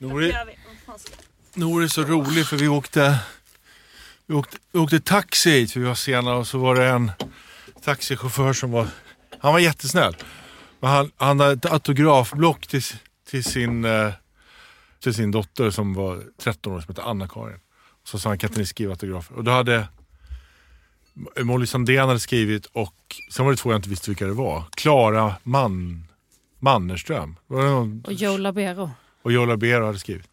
Nori, Nori är så rolig för vi åkte, vi åkte, vi åkte taxi hit för vi var sena och så var det en taxichaufför som var, han var jättesnäll. Men han, han hade ett autografblock till, till, sin, eh, till sin dotter som var 13 år som hette Anna-Karin. Så sa han kan inte ni skriva autografer? Och då hade Molly Sandén hade skrivit och sen var det två jag inte visste vilka det var. Klara Man, Mannerström. Var det någon, Och Joe Labero. Och Joe Labero hade skrivit.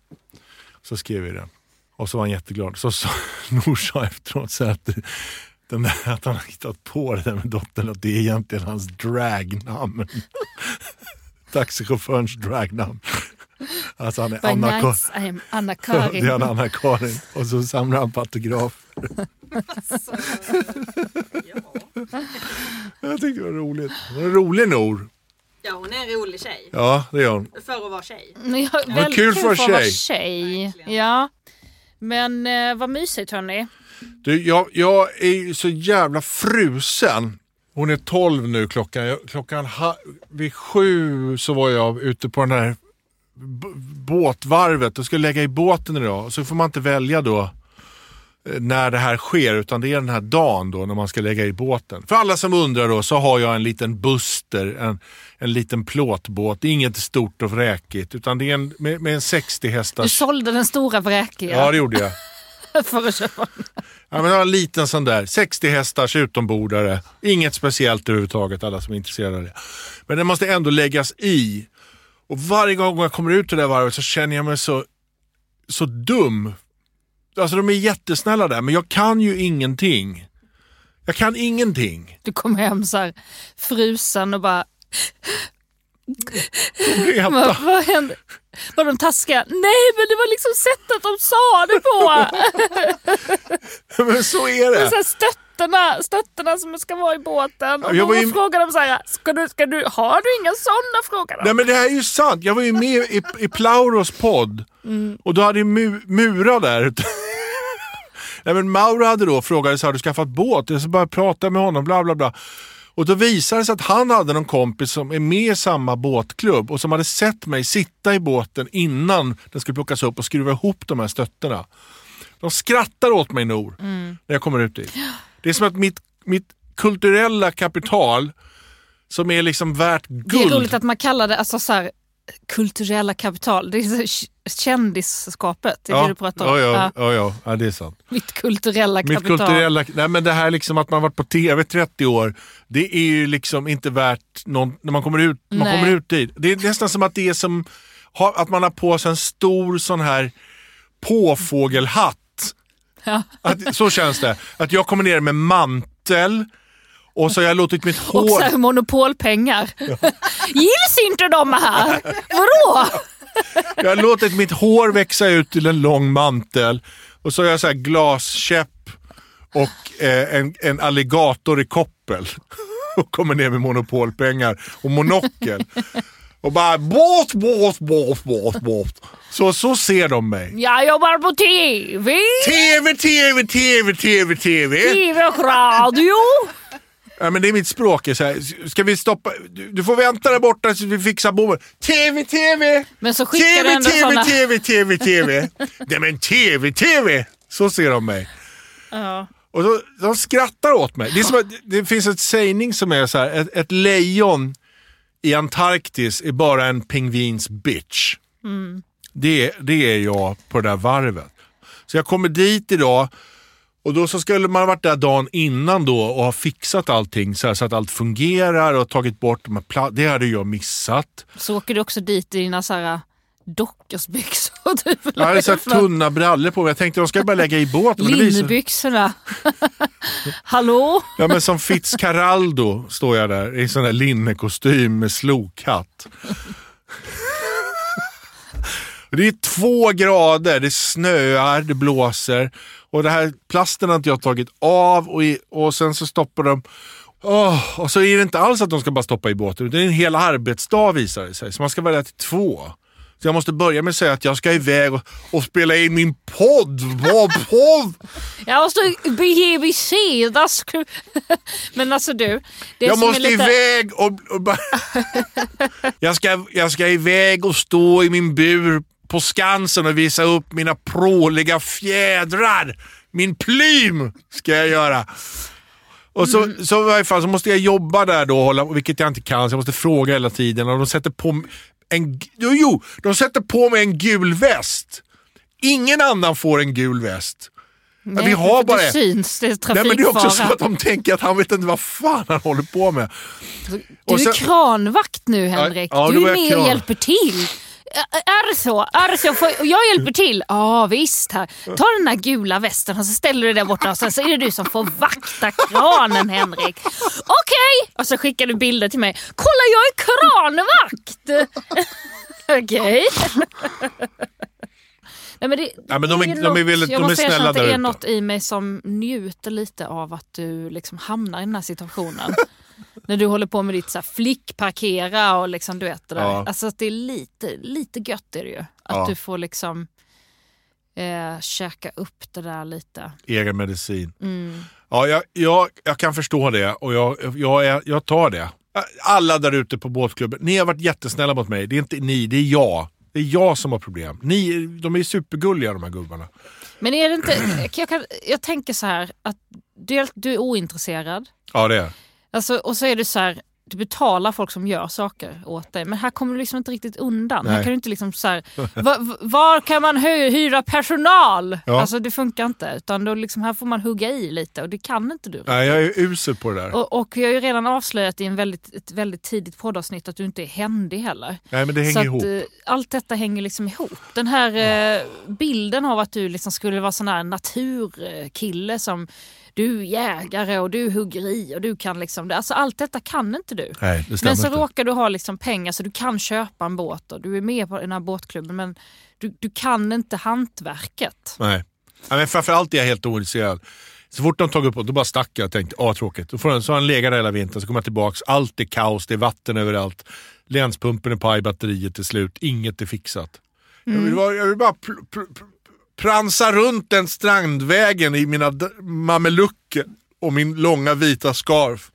Så skrev vi den. Och så var han jätteglad. Så sa Nor sa efteråt så att, den där, att han har hittat på det där med dottern, att det är egentligen hans dragnamn. Taxichaufförens dragnamn. Alltså han är By Anna, nights I'm Anna-Karin. det är Anna-Karin. Och så samlar han på autografer. Alltså, ja. Jag tyckte det var roligt. Hon är rolig Nor. Ja, hon är en rolig tjej. Ja, det är hon. För att vara tjej. Men jag, Vad väldigt kul för att vara tjej. tjej. Ja. Men eh, vad mysigt hörni. Du, jag, jag är ju så jävla frusen. Hon är 12 nu klockan. Jag, klockan ha, vid sju så var jag ute på den här b- båtvarvet och skulle lägga i båten idag. Så får man inte välja då när det här sker utan det är den här dagen då när man ska lägga i båten. För alla som undrar då så har jag en liten Buster, en, en liten plåtbåt. Det är inget stort och vräkigt utan det är en, med, med en 60 Du hästars... sålde den stora vräkiga Ja det gjorde jag. för att köpa Ja, men det var en liten sån där, 60 hästars utombordare. Inget speciellt överhuvudtaget, alla som är intresserade av det. Men den måste ändå läggas i. Och varje gång jag kommer ut till det där varvet så känner jag mig så, så dum. Alltså de är jättesnälla där, men jag kan ju ingenting. Jag kan ingenting. Du kom hem så här frusen och bara Greta. vad, vad hände? Var de taskiga? Nej men det var liksom sättet de sa det på. men så är så det. här stötterna, stötterna som ska vara i båten. Och Jag då ju- frågade de så här, ska du, ska du, har du inga sådana? De. Nej men det här är ju sant. Jag var ju med i, i Plauros podd och då hade Mura där. Nej men Mauro hade då frågat, har du skaffat båt? Jag ska bara prata med honom, bla bla bla. Och då visade det sig att han hade någon kompis som är med i samma båtklubb och som hade sett mig sitta i båten innan den skulle plockas upp och skruva ihop de här stötterna. De skrattar åt mig Nor, när jag kommer ut dit. Det är som att mitt, mitt kulturella kapital som är liksom värt Det är guld. roligt att man kallar det alltså, så här, kulturella kapital. Det är så kändisskapet, det är det du pratar om. Ja, ja, Ja, ja, ja, ja, det är sant. mitt kulturella Mitt kapital. kulturella, nej men det här liksom att man varit på TV 30 år, det är ju liksom inte värt någon, när man kommer ut, man kommer ut dit. Det är nästan som att det är som att man har på sig en stor sån här påfågelhatt. Ja. Att, så känns det. Att jag kommer ner med mantel och så har jag låtit mitt Och så hår... monopolpengar. Gills inte de här? Vadå? Jag har låtit mitt hår växa ut till en lång mantel och så har jag så här glaskäpp och eh, en, en alligator i koppel. Och kommer ner med monopolpengar och monokel. Och bara båt, båt, båt, båt, båt. Så, så ser de mig. Jag jobbar på TV, TV, TV, TV, TV, TV. TV och radio. Ja, men det är mitt språk. Så här. Ska vi stoppa? Du, du får vänta där borta så vi fixar bommen. TV, TV! Men så skickar du TV, ändå TV, såna... TV, TV, TV. Nej men TV, TV! Så ser de mig. Ja. Och så, de skrattar åt mig. Det, att, det finns ett sägning som är så här, ett, ett lejon i Antarktis är bara en pingvins bitch. Det, det är jag på det där varvet. Så jag kommer dit idag och då så skulle man ha varit där dagen innan då och ha fixat allting så, här, så att allt fungerar och tagit bort de här Det hade jag missat. Så åker du också dit i dina så här dockersbyxor. Typ. Jag hade så tunna brallor på mig. Jag tänkte de ska bara lägga i båten. Linnebyxorna. Hallå? Ja men som Fitzcarraldo står jag där i sån där linnekostym med slokhatt. Det är två grader, det snöar, det blåser och det här plasten har inte jag tagit av och, i, och sen så stoppar de Åh, och så är det inte alls att de ska bara stoppa i båten, det är en hel arbetsdag visar det sig. Så man ska välja till två. Så jag måste börja med att säga att jag ska iväg och, och spela in min podd. Vad podd? Jag måste bege mig sedas. Men alltså du. Jag måste lite... iväg och... och bara... jag, ska, jag ska iväg och stå i min bur på Skansen och visa upp mina pråliga fjädrar. Min plym ska jag göra. Och så, Mm. så, varje fall, så måste jag jobba där då, hålla, vilket jag inte kan, så jag måste fråga hela tiden. Och de sätter på en, jo, jo, de sätter på mig en gul väst. Ingen annan får en gul väst. Nej, vi har bara- Det syns, det är Nej, trafikfara. men det är också så att de tänker att han vet inte vad fan han håller på med. Du och är sen- kranvakt nu Henrik. ja, du då är är med och hjälper till. Är det så? Är det så? Får jag jag hjälper till? Ja visst. Här. Ta den där gula västen och så ställer du där borta och sen så är det du som får vakta kranen Henrik. Okej! Och så skickar du bilder till mig. Kolla jag är kranvakt! Okej. Nej, men det, Ja, men de är- det de är något- väldigt- jag de måste erkänna att det är något i mig som njuter lite av att du liksom hamnar i den här situationen. När du håller på med ditt så här flickparkera och liksom, du vet det där. Ja. Alltså att det är lite, lite gött är det ju. Att Ja. du får liksom eh, käka upp det där lite. Egen medicin. Mm. Ja, jag, jag, jag kan förstå det och jag, jag, jag tar det. Alla där ute på båtklubben, ni har varit jättesnälla mot mig. Det är inte ni, det är jag. Det är jag som har problem. Ni, de är supergulliga de här gubbarna. Men är det inte, jag, kan, jag tänker så här att du, du är ointresserad. Ja, det är Alltså, och så är det så här, du betalar folk som gör saker åt dig. Men här kommer du liksom inte riktigt undan. Här kan du inte liksom så här, va, va- var kan man hy, hyra personal? Ja. Alltså det funkar inte. Utan då liksom, här får man hugga i lite och det kan inte du. Nej, jag är usel på det där. Och, och jag har ju redan avslöjat i en väldigt, ett väldigt tidigt poddavsnitt att du inte är händig heller. Nej, men det hänger så ihop. Att, eh, allt detta hänger liksom ihop. Den här eh, bilden av att du liksom skulle vara sån här naturkille som du är jägare och du hugger i och du kan liksom, alltså allt detta kan inte du. Nej, Men så inte. råkar du ha liksom pengar så du kan köpa en båt och du är med på den här båtklubben men du, du kan inte hantverket. Nej. Ja, men framförallt är jag helt ointresserad. Så fort de tagit upp då bara stack jag och tänkte, ah tråkigt. Då får han, så har han legat där hela vintern, så kommer jag tillbaks, allt är kaos, det är vatten överallt. Länspumpen är paj, batteriet till slut, inget är fixat. Jag, vill bara, jag vill bara pransa runt den strandvägen i mina mamelucker och min långa vita scarf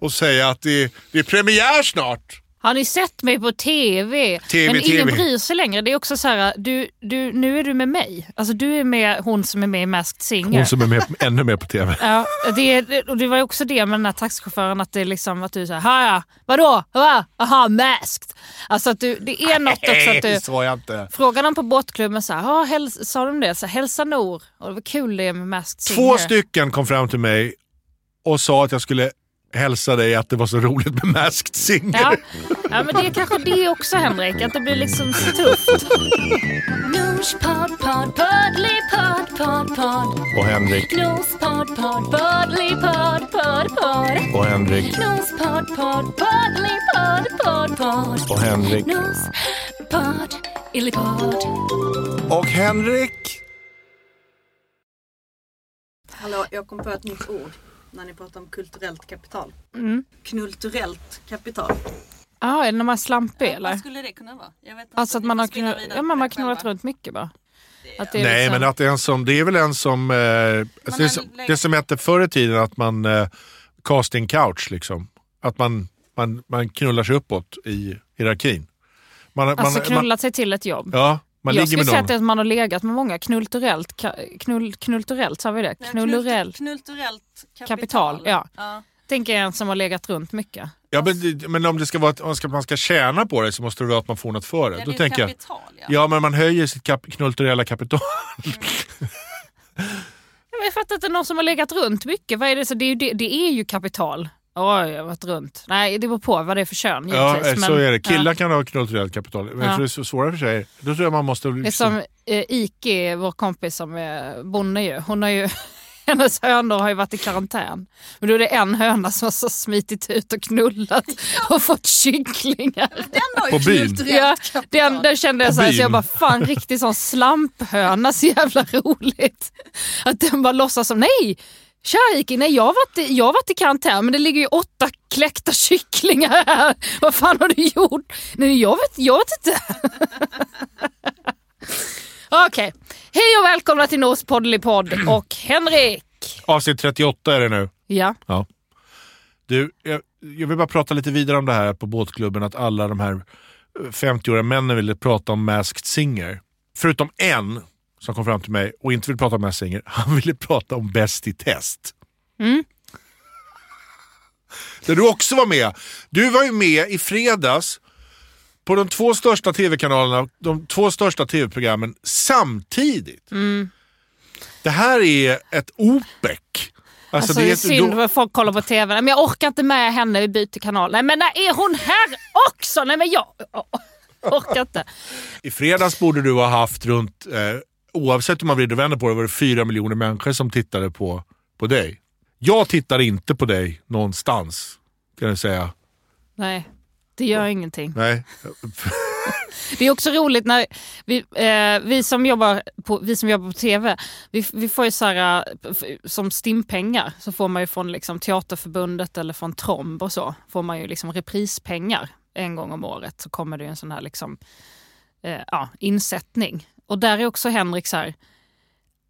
och säga att det, det är premiär snart. Har ni sett mig på TV? TV, men ingen TV. bryr sig längre. Det är också så här, du, du, nu är du med mig. Alltså du är med hon som är med i Masked Singer. Hon som är med, ännu mer på TV. Ja, det, och det var också det med den här taxichauffören att det liksom att du säger ja, vadå, va? Aha, masked. Alltså att du, det är något också att du så jag inte. Frågar de på båtklubben så här, "Ja, häls, sa de det? Så här, Hälsa Nor. Och det var kul det med Masked Singer. Två stycken kom fram till mig och sa att jag skulle hälsa dig att det var så roligt med Masked Singer. Ja. ja, men det är kanske det också Henrik, att det blir liksom så tufft. Nors podd, podd, poddly podd, podd, podd. Och Henrik, Nors podd, podd, poddly podd, podd, podd. och Henrik, Nors podd, podd, poddly podd, podd, podd. och Henrik. Nors podd, illipodd. Och Henrik! Hallå, jag kom på ett nytt ord när ni pratar om kulturellt kapital. Mm. Kulturellt kapital. Ja, är det när man är slampig eller? Vad skulle det kunna vara? Jag vet inte. Alltså att man har, vidare ja, man har själva. runt mycket bara. Att det är Nej, liksom, men att det är en som, det är väl en som, eh, alltså det, är som har- det som hette förr i tiden att man eh, casting couch liksom. Att man, man, man knullar sig uppåt i hierarkin. Man, Alltså man, man, knullat sig till ett jobb. ja, man jag skulle säga att man har legat med många knullturellt, ka- knull, knullturellt, sa vi det? Knullurell. Kulturellt kapital. Kapital, ja. ja. Tänker jag en som har legat runt mycket. Ja, men, men om det ska vara att man ska, man ska tjäna på det så måste det vara att man får något för det. Ja, Då det är tänker jag, kapital ja. ja men man höjer sitt kap, kulturella kapital. Jag fattar inte någon som har legat runt mycket. Vad är det? Så det, är ju, det, det är ju kapital. Oj, jag har varit runt. Nej, det beror på vad det är för kön Ja, givetvis. eh, så men- är det. Killar Ja. kan ha kulturellt kapital. Men Ja. för det är så svårare för sig. Då tror jag man måste... Det är liksom- som eh, Ike, vår kompis som är bonde ju. Hon har ju hennes hönor har ju varit i karantän. Men då är det en höna som har så smitit ut och knullat och fått kycklingar. Den har ju På byn. Ja, den, den kände jag så, här, så jag bara, fan riktigt sån slamphöna, så jävla roligt. Att den bara låtsas som, nej, Ike, nej jag har, varit, i- jag karantän men det ligger ju åtta kläckta kycklingar här. Vad fan har du gjort? Nej jag vet, jag vet inte. Okej, hej och välkomna till Nos Poddelipodd och Henrik. Avsnitt 38 är det nu. Ja, Du, jag, jag vill bara prata lite vidare om det här på båtklubben, att alla de här 50-åriga männen ville prata om Masked Singer. Förutom en som kom fram till mig och inte ville prata om Masked Singer. Han ville prata om Bäst i test. Mm. Där du också var med. Du var ju med i fredags på de två största tv-kanalerna, de två största tv-programmen samtidigt. Mm. Det här är ett OPEC. Alltså, det är synd vad folk kollar på TV. Men jag orkar inte med henne, vi byter kanal. Nej men när är hon här också? Nej men jag jag orkar inte. I fredags borde du ha haft runt, eh, oavsett hur man vrider och vänder på det, var det fyra miljoner människor som tittade på, på dig. Jag tittar inte på dig någonstans, kan jag säga. Nej, det gör ingenting. Nej. Det är också roligt när vi, eh, vi, som, jobbar på, vi som jobbar på TV, vi, vi får ju så här, eh, som stimpengar så får man ju från liksom Teaterförbundet eller från Tromb och så, får man ju liksom reprispengar en gång om året. Så kommer det en sån här liksom, eh, ja, insättning. Och där är också Henrik så här,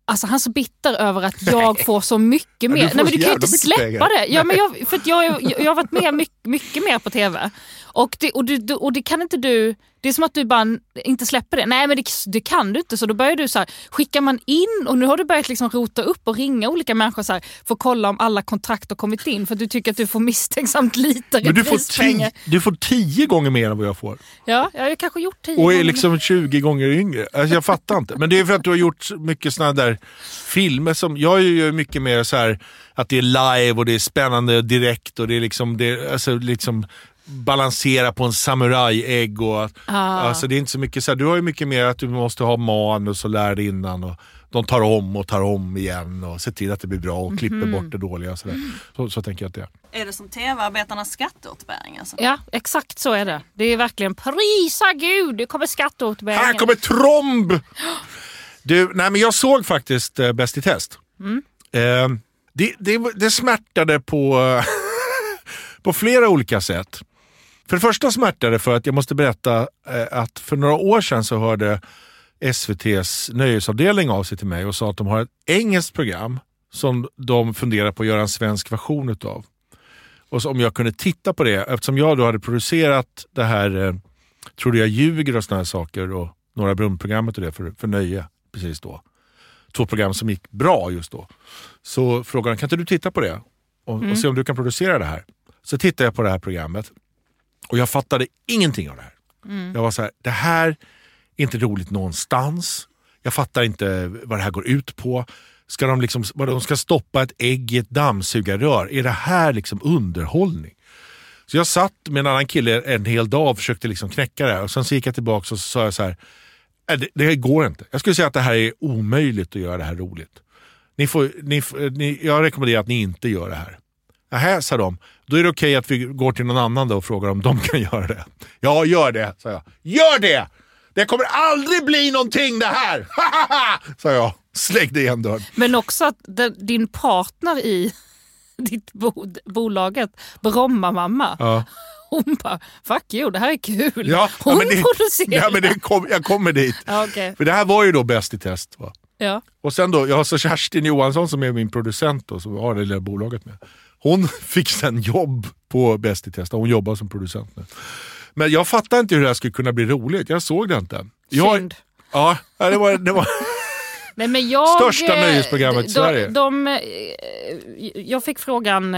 Alltså han är så bitter över att jag får så mycket mer. du får Nej, men du kan ju inte släppa pengar. det. Ja, men jag, för jag, jag, jag har varit med mycket, mycket mer på TV. Och det, och, du- och det kan inte du... Det är som att du bara inte släpper det. Nej men det, det kan du inte. Så då börjar du så här, skickar man in och nu har du börjat liksom rota upp och ringa olika människor så här, för att kolla om alla kontrakt har kommit in. För att du tycker att du får misstänksamt lite Men du får, tio, du får tio gånger mer än vad jag får. Ja, jag har kanske gjort tio Och är gånger. liksom 20 gånger yngre. Alltså jag fattar inte. Men det är för att du har gjort mycket såna där filmer som, jag gör ju mycket mer så här att det är live och det är spännande och direkt och det är liksom, det är, alltså liksom balansera på en samurajägg och att- Ah. alltså det är inte så mycket så här, du har ju mycket mer att du måste ha manus och lära dig innan och de tar om och tar om igen och ser till att det blir bra och klipper Mhm. bort det dåliga. Och så, där. Så, så tänker jag att det är. Är det som tv-arbetarnas skatteåterbäring alltså? Ja, exakt så är det. Det är verkligen prisa gud, det kommer skatteåterbäringen. Här kommer Tromb! Du, nej men jag såg faktiskt äh, Bäst i test. Eh, det, det, det smärtade på, på flera olika sätt. För det första smärtade det för att jag måste berätta eh, att för några år sedan så hörde SVTs nöjesavdelning av sig till mig och sa att de har ett engelskt program som de funderar på att göra en svensk version utav. Och om jag kunde titta på det, eftersom jag då hade producerat det här eh, Tror du jag ljuger och såna här saker och Norra Brunn-programmet och det för, för nöje precis då. Två program som gick bra just då. Så frågade han, kan inte du titta på det och, och se om du kan producera det här? Så tittade jag på det här programmet och jag fattade ingenting av det här. Jag var så här, det här är inte roligt någonstans. Jag fattar inte vad det här går ut på. Ska de, liksom, de ska stoppa ett ägg i ett dammsugarrör? Är det här liksom underhållning? Så jag satt med en annan kille en hel dag och försökte liksom knäcka det här. Och sen så gick jag tillbaka och så sa jag så här, "Nej, det, det går inte. Jag skulle säga att det här är omöjligt att göra det här roligt. Ni får, ni, ni, jag rekommenderar att ni inte gör det här. Nähä, sa de. Då är det okej att vi går till någon annan då och frågar om de kan göra det. Ja, gör det, sa jag. Gör det! Det kommer aldrig bli någonting det här! sa jag. Slängde igen dörren. Men också att din partner i ditt bo, bolaget, Bromma-mamma, Ja. hon bara “fuck you, det här är kul”. Ja, hon ja, det, producerar. ja, men det kom, jag kommer dit. Ja, okej. För det här var ju då Bäst i test. Va? ja. Och sen då, jag har så Kerstin Johansson som är min producent och som har det lilla bolaget med. Hon fick sen jobb på Bäst i test, hon jobbar som producent nu. Men jag fattar inte hur det här skulle kunna bli roligt, jag såg det inte. Jag, Synd. ja, det var, det var, Nej, men jag, Största eh, nöjesprogrammet i de, Sverige. De, eh, jag fick frågan...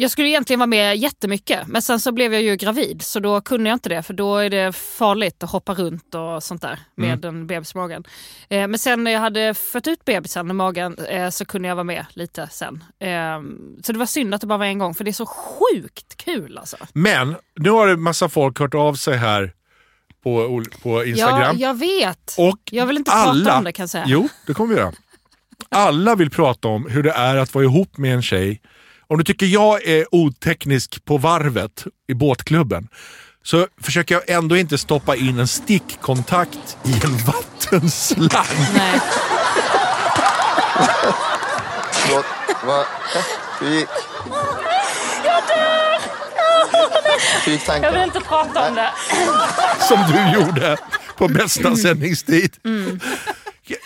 Jag skulle egentligen vara med jättemycket men sen så blev jag ju gravid så då kunde jag inte det för då är det farligt att hoppa runt och sånt där med Mm. en bebis i magen. Eh, Men sen när jag hade fött ut bebisen i magen eh, så kunde jag vara med lite sen. Eh, Så det var synd att det bara var en gång för det är så sjukt kul alltså. men nu har det massa folk hört av sig här på, på Ja, Instagram. jag vet. Och Jag vill inte alla, prata om det kan jag säga. Jo, det kommer vi göra. Alla vill prata om hur det är att vara ihop med en tjej. Om du tycker jag är oteknisk på varvet i båtklubben så försöker jag ändå inte stoppa in en stickkontakt i en vattenslang. Nej. Förlåt, vad? Hur gick? Hur gick Jag vill inte prata om det. som du gjorde på bästa sändningstid.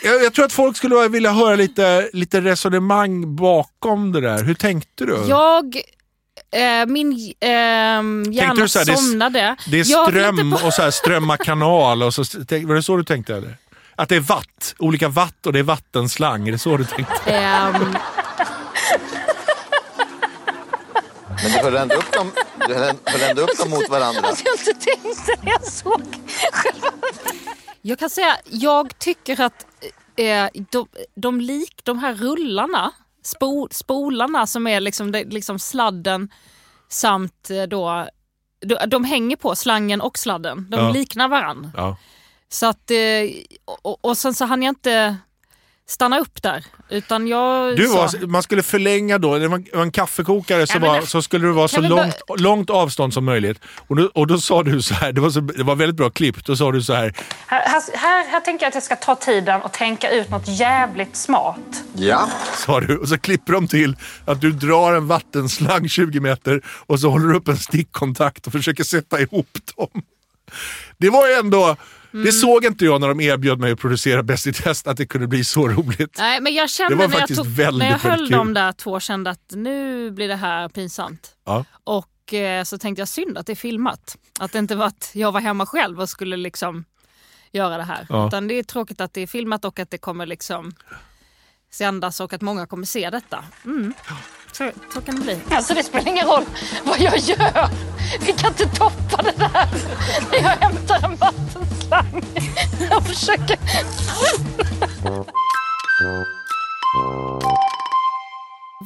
Jag, jag tror att folk skulle vilja höra lite, lite resonemang bakom det där. Hur tänkte du? Jag Eh, min ehm, hjärna du så här, det är somnade. Det är Jag vill ström och så här strömma kanal. Och så, tänk- var det så du tänkte? Eller? Att det är watt, olika watt och det är vattenslang. Är det så du tänkte? Ehm, Men du höll ändå upp dem, du höll höll ändå upp dem mot varandra. Att jag inte tänkte när jag såg själva... Jag kan säga, jag tycker att eh, de, de, lik, de här rullarna, spo, spolarna som är liksom, det, liksom sladden samt eh, då, de, de hänger på slangen och sladden. De Ja. liknar varann. Ja. Så att, eh, och, och sen så hann jag inte stanna upp där. Utan jag Du sa, var, man skulle förlänga då, det var en kaffekokare så, var, så skulle det vara så Kan vi långt, långt avstånd som möjligt. Och då, och då sa du så här, det var, så, det var väldigt bra klippt, då sa du så här, Här, här, här, här tänker jag att jag ska ta tiden och tänka ut något jävligt smart. Ja. sa du. Och så klipper de till att du drar en vattenslang 20 meter och så håller du upp en stickkontakt och försöker sätta ihop dem. Det var ju ändå, Mm. det såg inte jag när de erbjöd mig att producera Bäst i test, att det kunde bli så roligt. Nej, men jag kände Det var när jag, faktiskt tog, väldigt, när jag höll väldigt kul. dem där två kände att nu blir det här pinsamt. Ja. Och eh, så tänkte jag synd att det är filmat. Att det inte var att jag var hemma själv och skulle liksom göra det här. Ja. Utan det är tråkigt att det är filmat och att det kommer liksom sändas och att många kommer se detta. Mm. Så, så kan det bli. Alltså det spelar ingen roll vad jag gör. Vi kan inte toppa det där. När jag hämtar en vattenslang och försöker...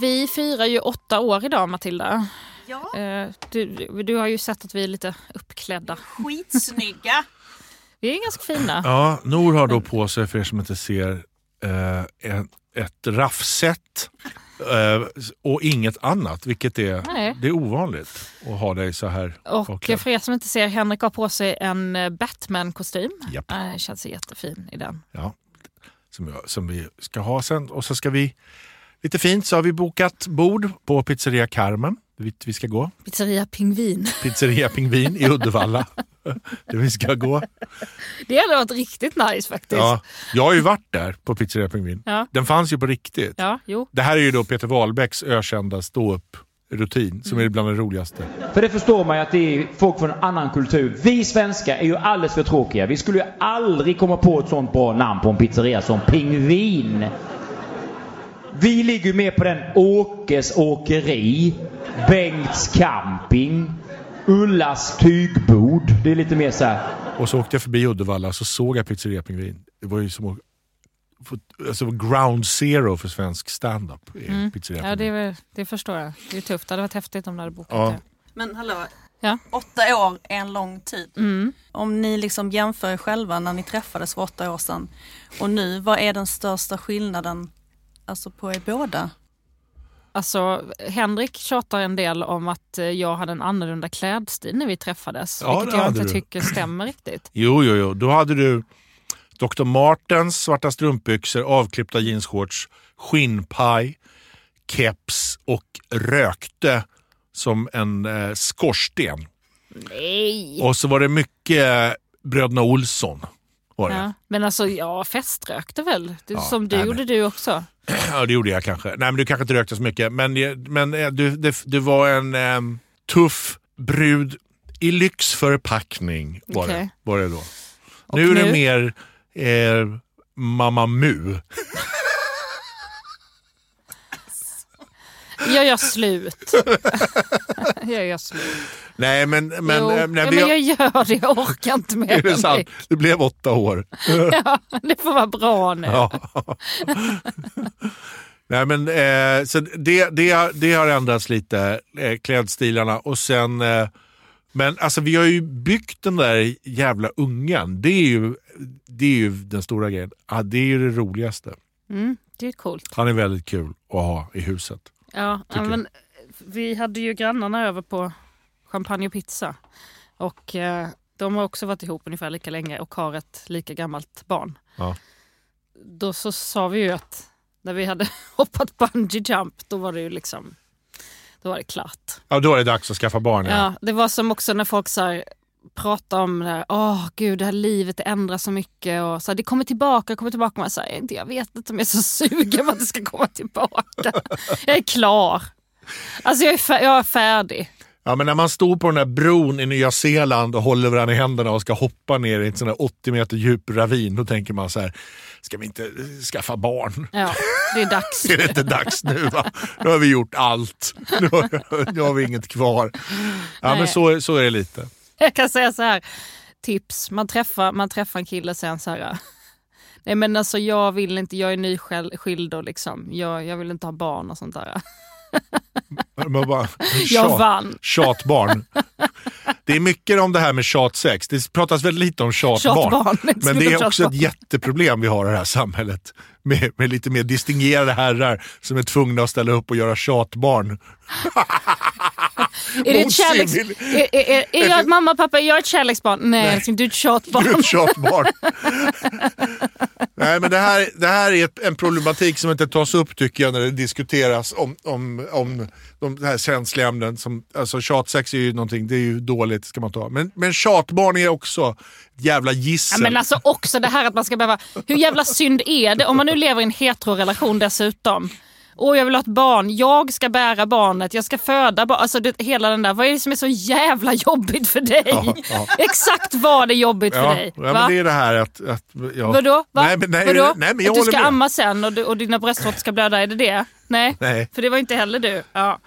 Vi firar ju åtta år idag Matilda. Ja, Eh, Du, du har ju sett att vi är lite uppklädda. skitsnygga. Vi är ganska fina. Ja, Nor har då på sig, för er som inte ser, eh, en, ett raffset och inget annat, vilket är, Nej. det är ovanligt att ha dig så här. Och bakklädd. för er som inte ser, Henrik har på sig en eh, Batman-kostym. Japp. Eh, känns jättefin i den. Ja, som, jag, som vi ska ha sen. Och så ska vi, lite fint, så har vi bokat bord på pizzeria Carmen. Dit vi ska gå. Pizzeria Pingvin. Pizzeria Pingvin i Uddevalla. Där vi ska gå. Det hade varit riktigt nice faktiskt. Ja, jag har ju varit där på Pizzeria Pingvin. Ja. Den fanns ju på riktigt. Ja, jo. Det här är ju då Peter Wahlbecks ökända ståupp-rutin som är bland det roligaste. För det förstår man ju att det är folk från en annan kultur. Vi svenskar är ju alldeles för tråkiga. Vi skulle ju aldrig komma på ett sånt bra namn på en pizzeria som Pingvin. Vi ligger ju mer på den Åkes Åkeri, Bengts Camping, Ullas Tygbod. Det är lite mer så här. Och så åkte jag förbi Uddevalla så såg jag Pizzeria Pingvin. Det var ju som att alltså ground zero för svensk standup. i Pizzeria Mm. Ja, det, är väl- det förstår jag. Det är tufft. Det hade varit häftigt om du hade bokat Ja. det. Men hallå, Ja. åtta år är en lång tid. Mm. Om ni liksom jämför er själva när ni träffades för åtta år sedan och nu, vad är den största skillnaden alltså på er båda? Alltså, Henrik tjatar en del om att eh, jag hade en annorlunda klädstil när vi träffades. Ja, vilket jag inte du. tycker stämmer riktigt. Jo, jo, jo. Då hade du Dr. Martens svarta strumpbyxor, avklippta jeansshorts, skinnpaj, keps och rökte som en eh, skorsten. Nej! Och så var det mycket Bröderna Olsson. Var det. Ja. Men alltså, jag feströkte väl? Det, Ja, som du nej, gjorde men- du också. Ja, det gjorde jag kanske. Nej, men du kanske inte rökte så mycket. Men, det- men eh, du, det, du var en eh, tuff brud i lyxförpackning. Var, det, Okej. var det då. Och Nu är det nu? mer eh, Mamma Mu. Jag gör slut. jag gör slut. Nej, men, men, jo, eh, ja, när men vi, jag gör det. Jag orkar inte mer. är det sant? Det blev åtta år. Ja, det får vara bra nu. Ja. Nej, men, eh, så det, det, det har ändrats lite, eh, klädstilarna. Och sen, eh, men alltså, vi har ju byggt den där jävla ungen. Det är ju, det är ju den stora grejen. Ja, det är ju det roligaste. Mm, det är coolt. Han är väldigt kul att ha i huset. Ja, men vi hade ju grannarna över på champagne och pizza. Och eh, de har också varit ihop ungefär lika länge och har ett lika gammalt barn. Ja. Då så sa vi ju att när vi hade hoppat bungee jump, då var det ju liksom då var det klart. Ja, då är det dags att skaffa barn. Ja. Ja. det var som också när folk så här, pratar om det här, åh gud det här livet det ändras så mycket och så här, det kommer tillbaka, det kommer tillbaka. Man säger, jag vet inte om jag är så sugen på att det ska komma tillbaka. jag är klar. Alltså jag är, jag är färdig. Ja, men när man står på den där bron i Nya Zeeland och håller varandra i händerna och ska hoppa ner i en sån där 80 meter djup ravin, då tänker man så här, ska vi inte eh, skaffa barn? Ja, det är dags. Är det inte dags nu? Va? Nu har vi gjort allt. Nu har, nu har vi inget kvar. Ja, men Nej. så, så är det lite. Jag kan säga så här, tips. Man träffar, man träffar en kille säger så här. Nej men alltså jag vill inte, jag är nyskild och liksom, jag, jag vill inte ha barn och sånt där. Man bara, Jag tjat- vann. Tjatbarn. Det är mycket om det här med tjatsex. Det pratas väldigt lite om tjatbarn. Tjatbarn, Men det är tjatbarn. också ett jätteproblem vi har i det här samhället. Med, med lite mer distingerade herrar som är tvungna att ställa upp och göra tjatbarn. Är det ett kärleks... Är, är, är, är jag mamma pappa, är jag ett kärleksbarn? Nej, älskling, du är ett tjatbarn. Du är ett tjatbarn. Nej, men det här, det här är ett, en problematik som inte tas upp tycker jag när det diskuteras om, om, om de här känsliga ämnen. Som, alltså tjatsex är ju någonting, det är ju dåligt ska man ta. Men, men tjatbarn är också ett jävla Ja, gissel. men alltså också det här att man ska behöva... Hur jävla synd är det om man nu lever i en heterorelation dessutom? Och jag vill ha ett barn, jag ska bära barnet, jag ska föda barnet. Alltså det, hela den där, vad är det som är så jävla jobbigt för dig? Ja, ja. Exakt vad är jobbigt för ja, dig? ja, men det är det här att... att ja. Vadå? Va? Nej, men, nej, Vadå? nej, men jag att du ska med. amma sen och, du, och dina bröstvårtor ska blöda, är det det? Nej. Nej. för det var inte heller du. Ja.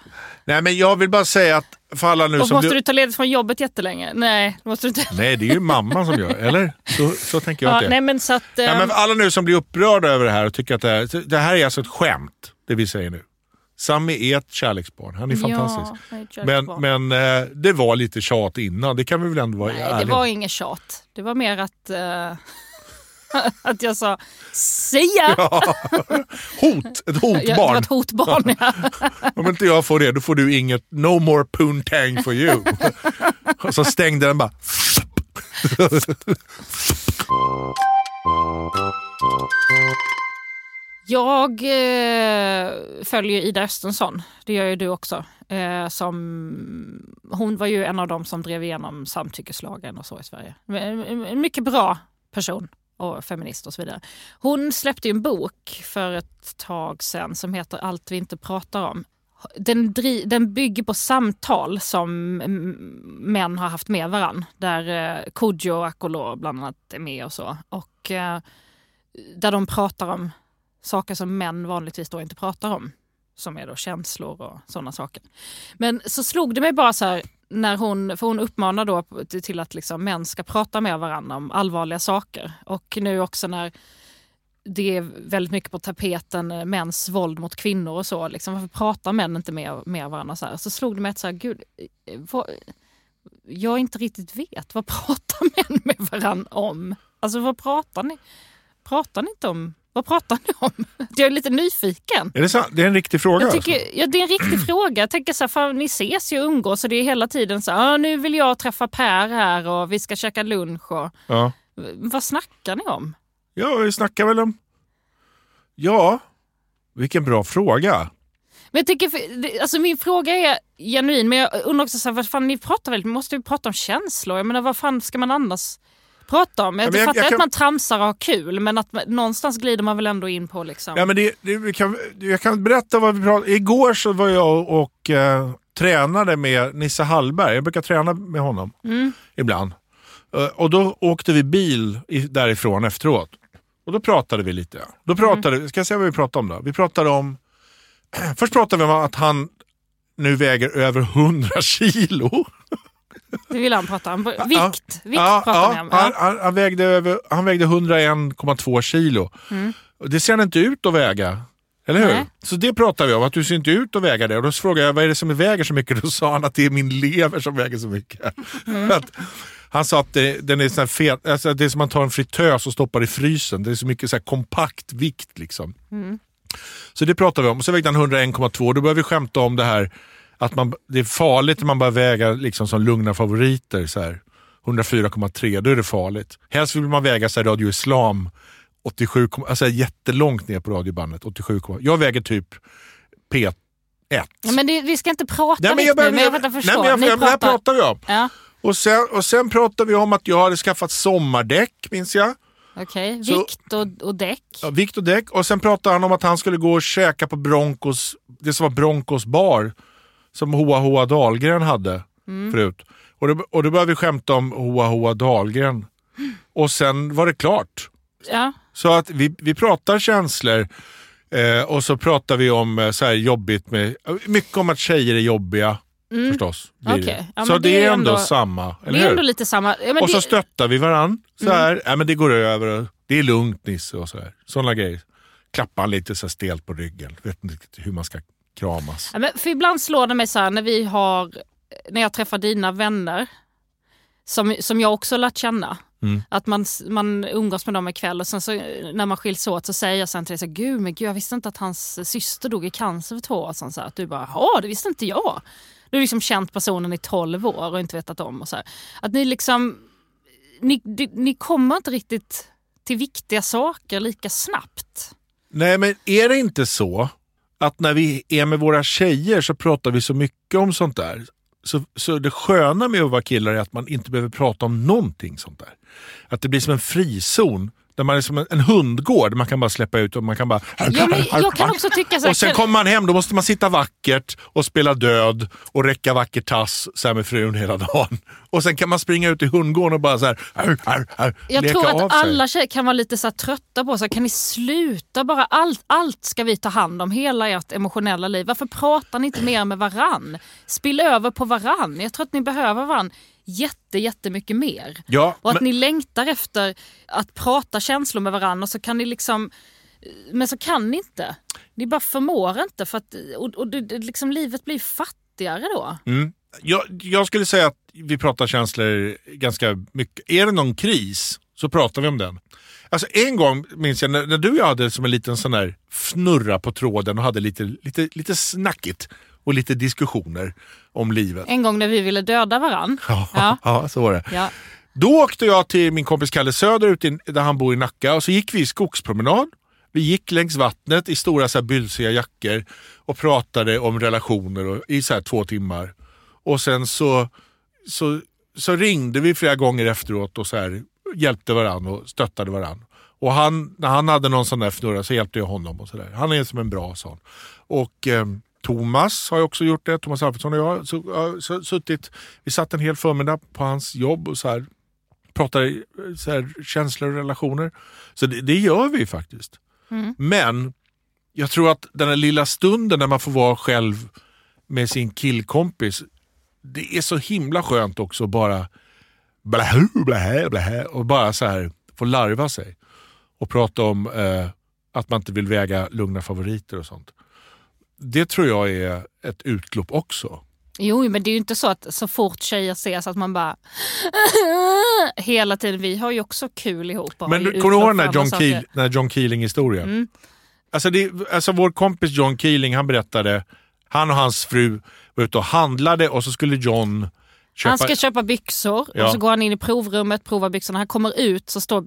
Nej, men jag vill bara säga att för alla nu Och som... måste du- du ta ledigt från jobbet jättelänge? Nej, måste du inte. Nej, det är ju mamman som gör eller? Så, så tänker jag Ja, att det är. nej men så att... Ja, ehm, men för alla nu som blir upprörda över det här och tycker att det här, det här är alltså ett skämt, det vi säger nu. Sami är ett kärleksbarn, han är fantastisk. Ja, jag är Men, men eh, det var lite tjat innan, det kan vi väl ändå vara Nej, ärliga det var inget tjat. Det var mer att, eh, att jag sa Sia! Hot, ett Jag, det var hotbarn. ett hotbarn. Ja. Om inte jag får det, då får du inget no more poontang for you. och så stängde den bara. Jag eh, följer Ida Östensson, det gör ju du också. Eh, som, hon var ju en av dem som drev igenom samtyckeslagen och så i Sverige. En, mycket bra person och feminist och så vidare. Hon släppte ju en bok för ett tag sedan som heter Allt vi inte pratar om. Den, dri, den bygger på samtal som män har haft med varann. Där eh, Kodjo och Akolo bland annat är med och så. Och eh, där de pratar om saker som män vanligtvis då inte pratar om. Som är då känslor och sådana saker. Men så slog det mig bara så här, när hon, för hon uppmanar då till att liksom män ska prata med varandra om allvarliga saker. Och nu också när det är väldigt mycket på tapeten, eh, mäns våld mot kvinnor och så. Liksom, varför pratar män inte med, med varandra? Så, här? så slog det mig att så här, gud, eh, vad, jag inte riktigt vet. Vad pratar män med varandra om? Alltså vad pratar ni? Pratar ni inte om? Vad pratar ni om? Jag är lite nyfiken. Är det sant? Det är en riktig fråga. Jag alltså. tycker, ja, det är en riktig fråga. Jag tänker så här, fan, ni ses ju och umgås och det är hela tiden så här, ah, nu vill jag träffa Per här och vi ska käka lunch. Och, Ja. vad snackar ni om? ja, vi snackar väl om... Ja, vilken bra fråga. Men jag tycker, alltså min fråga är genuin, men jag undrar också så här, vad fan, ni pratar väl, måste ju prata om känslor. Jag menar, vad fan ska man annars prata om? Jag, Ja, jag- fattar jag att kan- man tramsar och har kul, men att någonstans glider man väl ändå in på liksom. Ja, men det, det, vi kan, jag kan berätta vad vi pratade Igår så var jag och eh, tränade med Nisse Hallberg. Jag brukar träna med honom Mm. ibland. Eh, och då åkte vi bil i, därifrån efteråt. Och då pratade vi lite. Då pratade, Ska jag säga vad vi pratade om då? Vi pratade om... Först pratade vi om att han nu väger över 100 kilo. Det vill han prata om. Vikt, Ja. vikt Ja, pratar ja, om. Han, Ja. han, han, vägde över, han vägde 101,2 kilo. Mm. Det ser han inte ut att väga. Eller hur? Nej. Så det pratar vi om, att du ser inte ut att väga det. Och då frågade jag vad är det som väger så mycket. Då sa han att det är min lever som väger så mycket. Mm. att, han sa att det, den är sån här fet, alltså det är som man tar en fritös och stoppar i frysen. Det är så mycket så här kompakt vikt. Liksom. Mm. Så det pratar vi om. Och så vägde han 101,2. Då börjar vi skämta om det här att man, det är farligt när man bara väga liksom som lugna favoriter. Så här. 104,3, då är det farligt. Helst vill man väga så här, Radio Islam 87, alltså jättelångt ner på radiobandet. 87, jag väger typ P1. Ja, men det, vi ska inte prata Nej, men jag, nu, men jag fattar förstå. nej, men jag, jag, pratar... pratar vi om. Ja, Och sen, och sen pratar vi om att jag hade skaffat sommardäck, minns jag. okej. Så- Vikt och, och däck. Ja, vikt och däck. Och sen pratade han om att han skulle gå och käka på Broncos, det som var Broncos bar som Hoa Hoa Dahlgren hade Mm. förut. Och då, och då började vi skämta om Hoa Hoa Dahlgren. Och sen var det klart. Ja. Så att vi, vi pratar känslor eh, och så pratar vi om eh, så här jobbigt med, mycket om att tjejer är jobbiga förstås. blir Okej. det. Mm. Ja, så det, det är ändå, ändå- samma, eller Det är hur? ändå lite samma. Ja, och så det, stöttar vi varann. Så här, ja, men det går över, det är lugnt Nisse och så här. Sådana grejer. Klappar han lite så stelt på ryggen. Vet inte hur man ska kramas. ja, men för ibland slår det mig så här när vi har, när jag träffar dina vänner, som, som jag också lärt känna. Mm. Att man, man umgås med dem ikväll och sen så, när man skiljs åt så säger jag sen till dig så gud men gud jag visste inte att hans syster dog i cancer för två år sedan. Så att du bara, ja det visste inte jag. Du har liksom känt personen i 12 år och inte vetat om. Och så här. Att ni liksom, ni, ni kommer inte riktigt till viktiga saker lika snabbt. Nej, men är det inte så att när vi är med våra tjejer så pratar vi så mycket om sånt där. Så, så det sköna med att vara killar är att man inte behöver prata om någonting sånt där. Att det blir som en frizon. Där man är som en, en hundgård. Man kan bara släppa ut och man kan bara... Ja, men jag kan också tycka så här, Och sen kommer man hem, då måste man sitta vackert och spela död och räcka vacker tass så här med frun hela dagen. Och sen kan man springa ut i hundgården och bara så här, ar, ar, ar, Jag leka tror av att sig. alla tjejer kan vara lite så här trötta på sig. Kan ni sluta bara? Allt, allt ska vi ta hand om, hela ert emotionella liv. Varför pratar ni inte mer med varann? Spill över på varann. Jag tror att ni behöver varann jätte, jättemycket mer. Ja, Och att men- ni längtar efter att prata känslor med varann och så kan ni liksom men så kan ni inte. Ni bara förmår inte för att och, och det, det, liksom, livet blir fattigare då. Mm. Jag, jag skulle säga att vi pratar känslor ganska mycket. Är det någon kris så pratar vi om den. Alltså en gång minns jag när, när du och jag hade som en liten sån där fnurra på tråden och hade lite, lite, lite snackigt och lite diskussioner om livet. En gång när vi ville döda varann. Ja, Ja. ja så var det. Ja. Då åkte jag till min kompis Kalle Söder ut i, där han bor i Nacka och så gick vi skogspromenad. Vi gick längs vattnet i stora så här bylsiga jackor och pratade om relationer och, i så här två timmar. Och sen så, så, så ringde vi flera gånger efteråt och så här, hjälpte varandra och stöttade varandra. Och han, när han hade någon sån där fnurra så hjälpte jag honom. och så där. Han är som en bra sån. Och eh, Thomas har ju också gjort det. Thomas Alfredsson och jag så, så, suttit, vi satt en hel förmiddag på hans jobb och så här, pratade så här, känslor och relationer. Så det, det gör vi faktiskt. Men jag tror att den här lilla stunden när man får vara själv med sin killkompis, det är så himla skönt också att bara blahä, blahä, blahä, och bara så här få larva sig. Och prata om eh, att man inte vill väga lugna favoriter och sånt. Det tror jag är ett utlopp också. Jo, men det är ju inte så att så fort tjejer ses att man bara hela tiden. Vi har ju också kul ihop. Men du- kommer du ihåg den här John, Keel, den John Keeling-historien? Mm. Alltså, det, alltså vår kompis John Keeling, han berättade, han och hans fru var ute och handlade och så skulle John köpa... Han ska köpa byxor Ja. och så går han in i provrummet, provar byxorna. Han kommer ut så står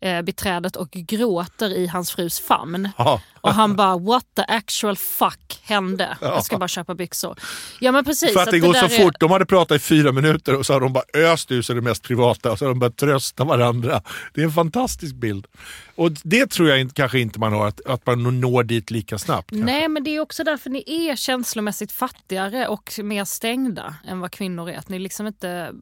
butiksbiträdet och gråter i hans frus famn. Ja. Och han bara what the actual fuck hände? Jag ska bara köpa byxor. Ja men precis. För att det går så är- fort. De hade pratat i fyra minuter och så har de bara öst ur sig det mest privata och så har de börjat trösta varandra. Det är en fantastisk bild. Och det tror jag inte, kanske inte man har, att, att man når dit lika snabbt. kanske. Nej men det är också därför ni är känslomässigt fattigare och mer stängda än vad kvinnor är. Att ni liksom inte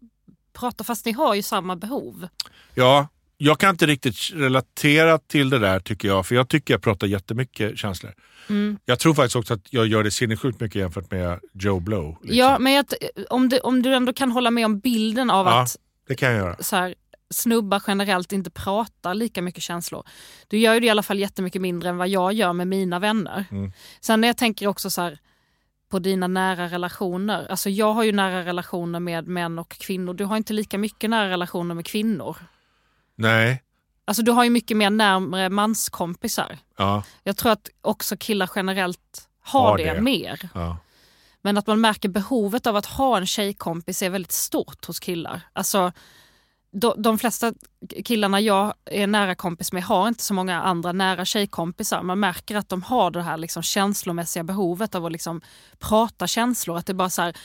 pratar fast ni har ju samma behov. Ja, jag kan inte riktigt relatera till det där tycker jag, för jag tycker jag pratar jättemycket känslor. Mm. Jag tror faktiskt också att jag gör det sinnessjukt mycket jämfört med Joe Blow. liksom. Ja men jag, om, du, om du ändå kan hålla med om bilden av Ja. att Det kan jag göra. så här, snubbar generellt inte pratar lika mycket känslor. Du gör ju det i alla fall jättemycket mindre än vad jag gör med mina vänner. Mm. Sen när jag tänker också så här, på dina nära relationer. Alltså jag har ju nära relationer med män och kvinnor. Du har inte lika mycket nära relationer med kvinnor. Nej. Alltså du har ju mycket mer närmare manskompisar. Ja. Jag tror att också killar generellt har, Har det, det. mer. ja. Men att man märker behovet av att ha en tjejkompis är väldigt stort hos killar. Alltså, de, de flesta killarna jag är nära kompis med har inte så många andra nära tjejkompisar. Man märker att de har det här liksom känslomässiga behovet av att liksom prata känslor. Att det bara så här,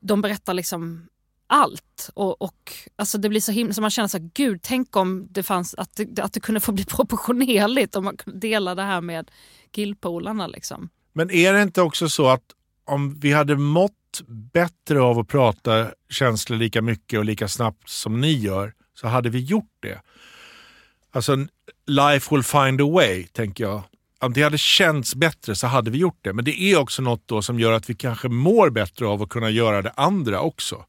de berättar liksom allt. Och, och alltså det blir så himla, så man känner så här, gud tänk om det fanns, att det, att det kunde få bli proportionerligt om man kunde dela det här med killpolarna. Liksom. Men är det inte också så att om vi hade mått bättre av att prata känslor lika mycket och lika snabbt som ni gör så hade vi gjort det. Alltså, life will find a way, tänker jag. Om det hade känts bättre så hade vi gjort det. Men det är också något då som gör att vi kanske mår bättre av att kunna göra det andra också.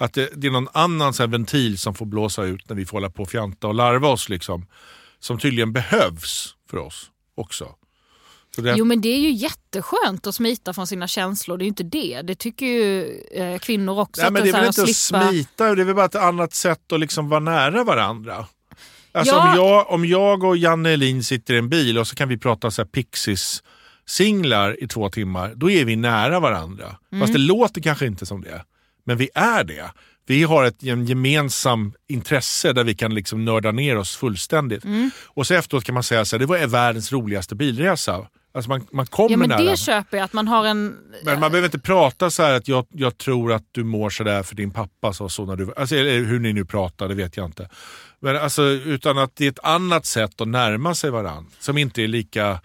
Att det, det är någon annan så ventil som får blåsa ut när vi får hålla på och fjanta och larva oss. Liksom, som tydligen behövs för oss också. Så det, Jo men det är ju jätteskönt att smita från sina känslor, det är ju inte det. Det tycker ju eh, kvinnor också. nej, att men det är väl inte att slippa- smita, det är väl bara ett annat sätt att liksom vara nära varandra. Alltså Ja. om, jag, om jag och Janne Elin sitter i en bil och så kan vi prata så här Pixies singlar i två timmar, då är vi nära varandra. Mm. Fast det låter kanske inte som det. Men vi är det. Vi har ett en gemensam intresse där vi kan liksom nörda ner oss fullständigt. Mm. Och så efteråt kan man säga att det var världens roligaste bilresa. Alltså man, man kommer Ja men nära. det köper jag, att man har en... Men man behöver inte prata så här att jag, jag tror att du mår så där för din pappa sa så när du alltså, hur ni nu pratar, det vet jag inte. Men alltså, utan att det är ett annat sätt att närma sig varandra som inte är lika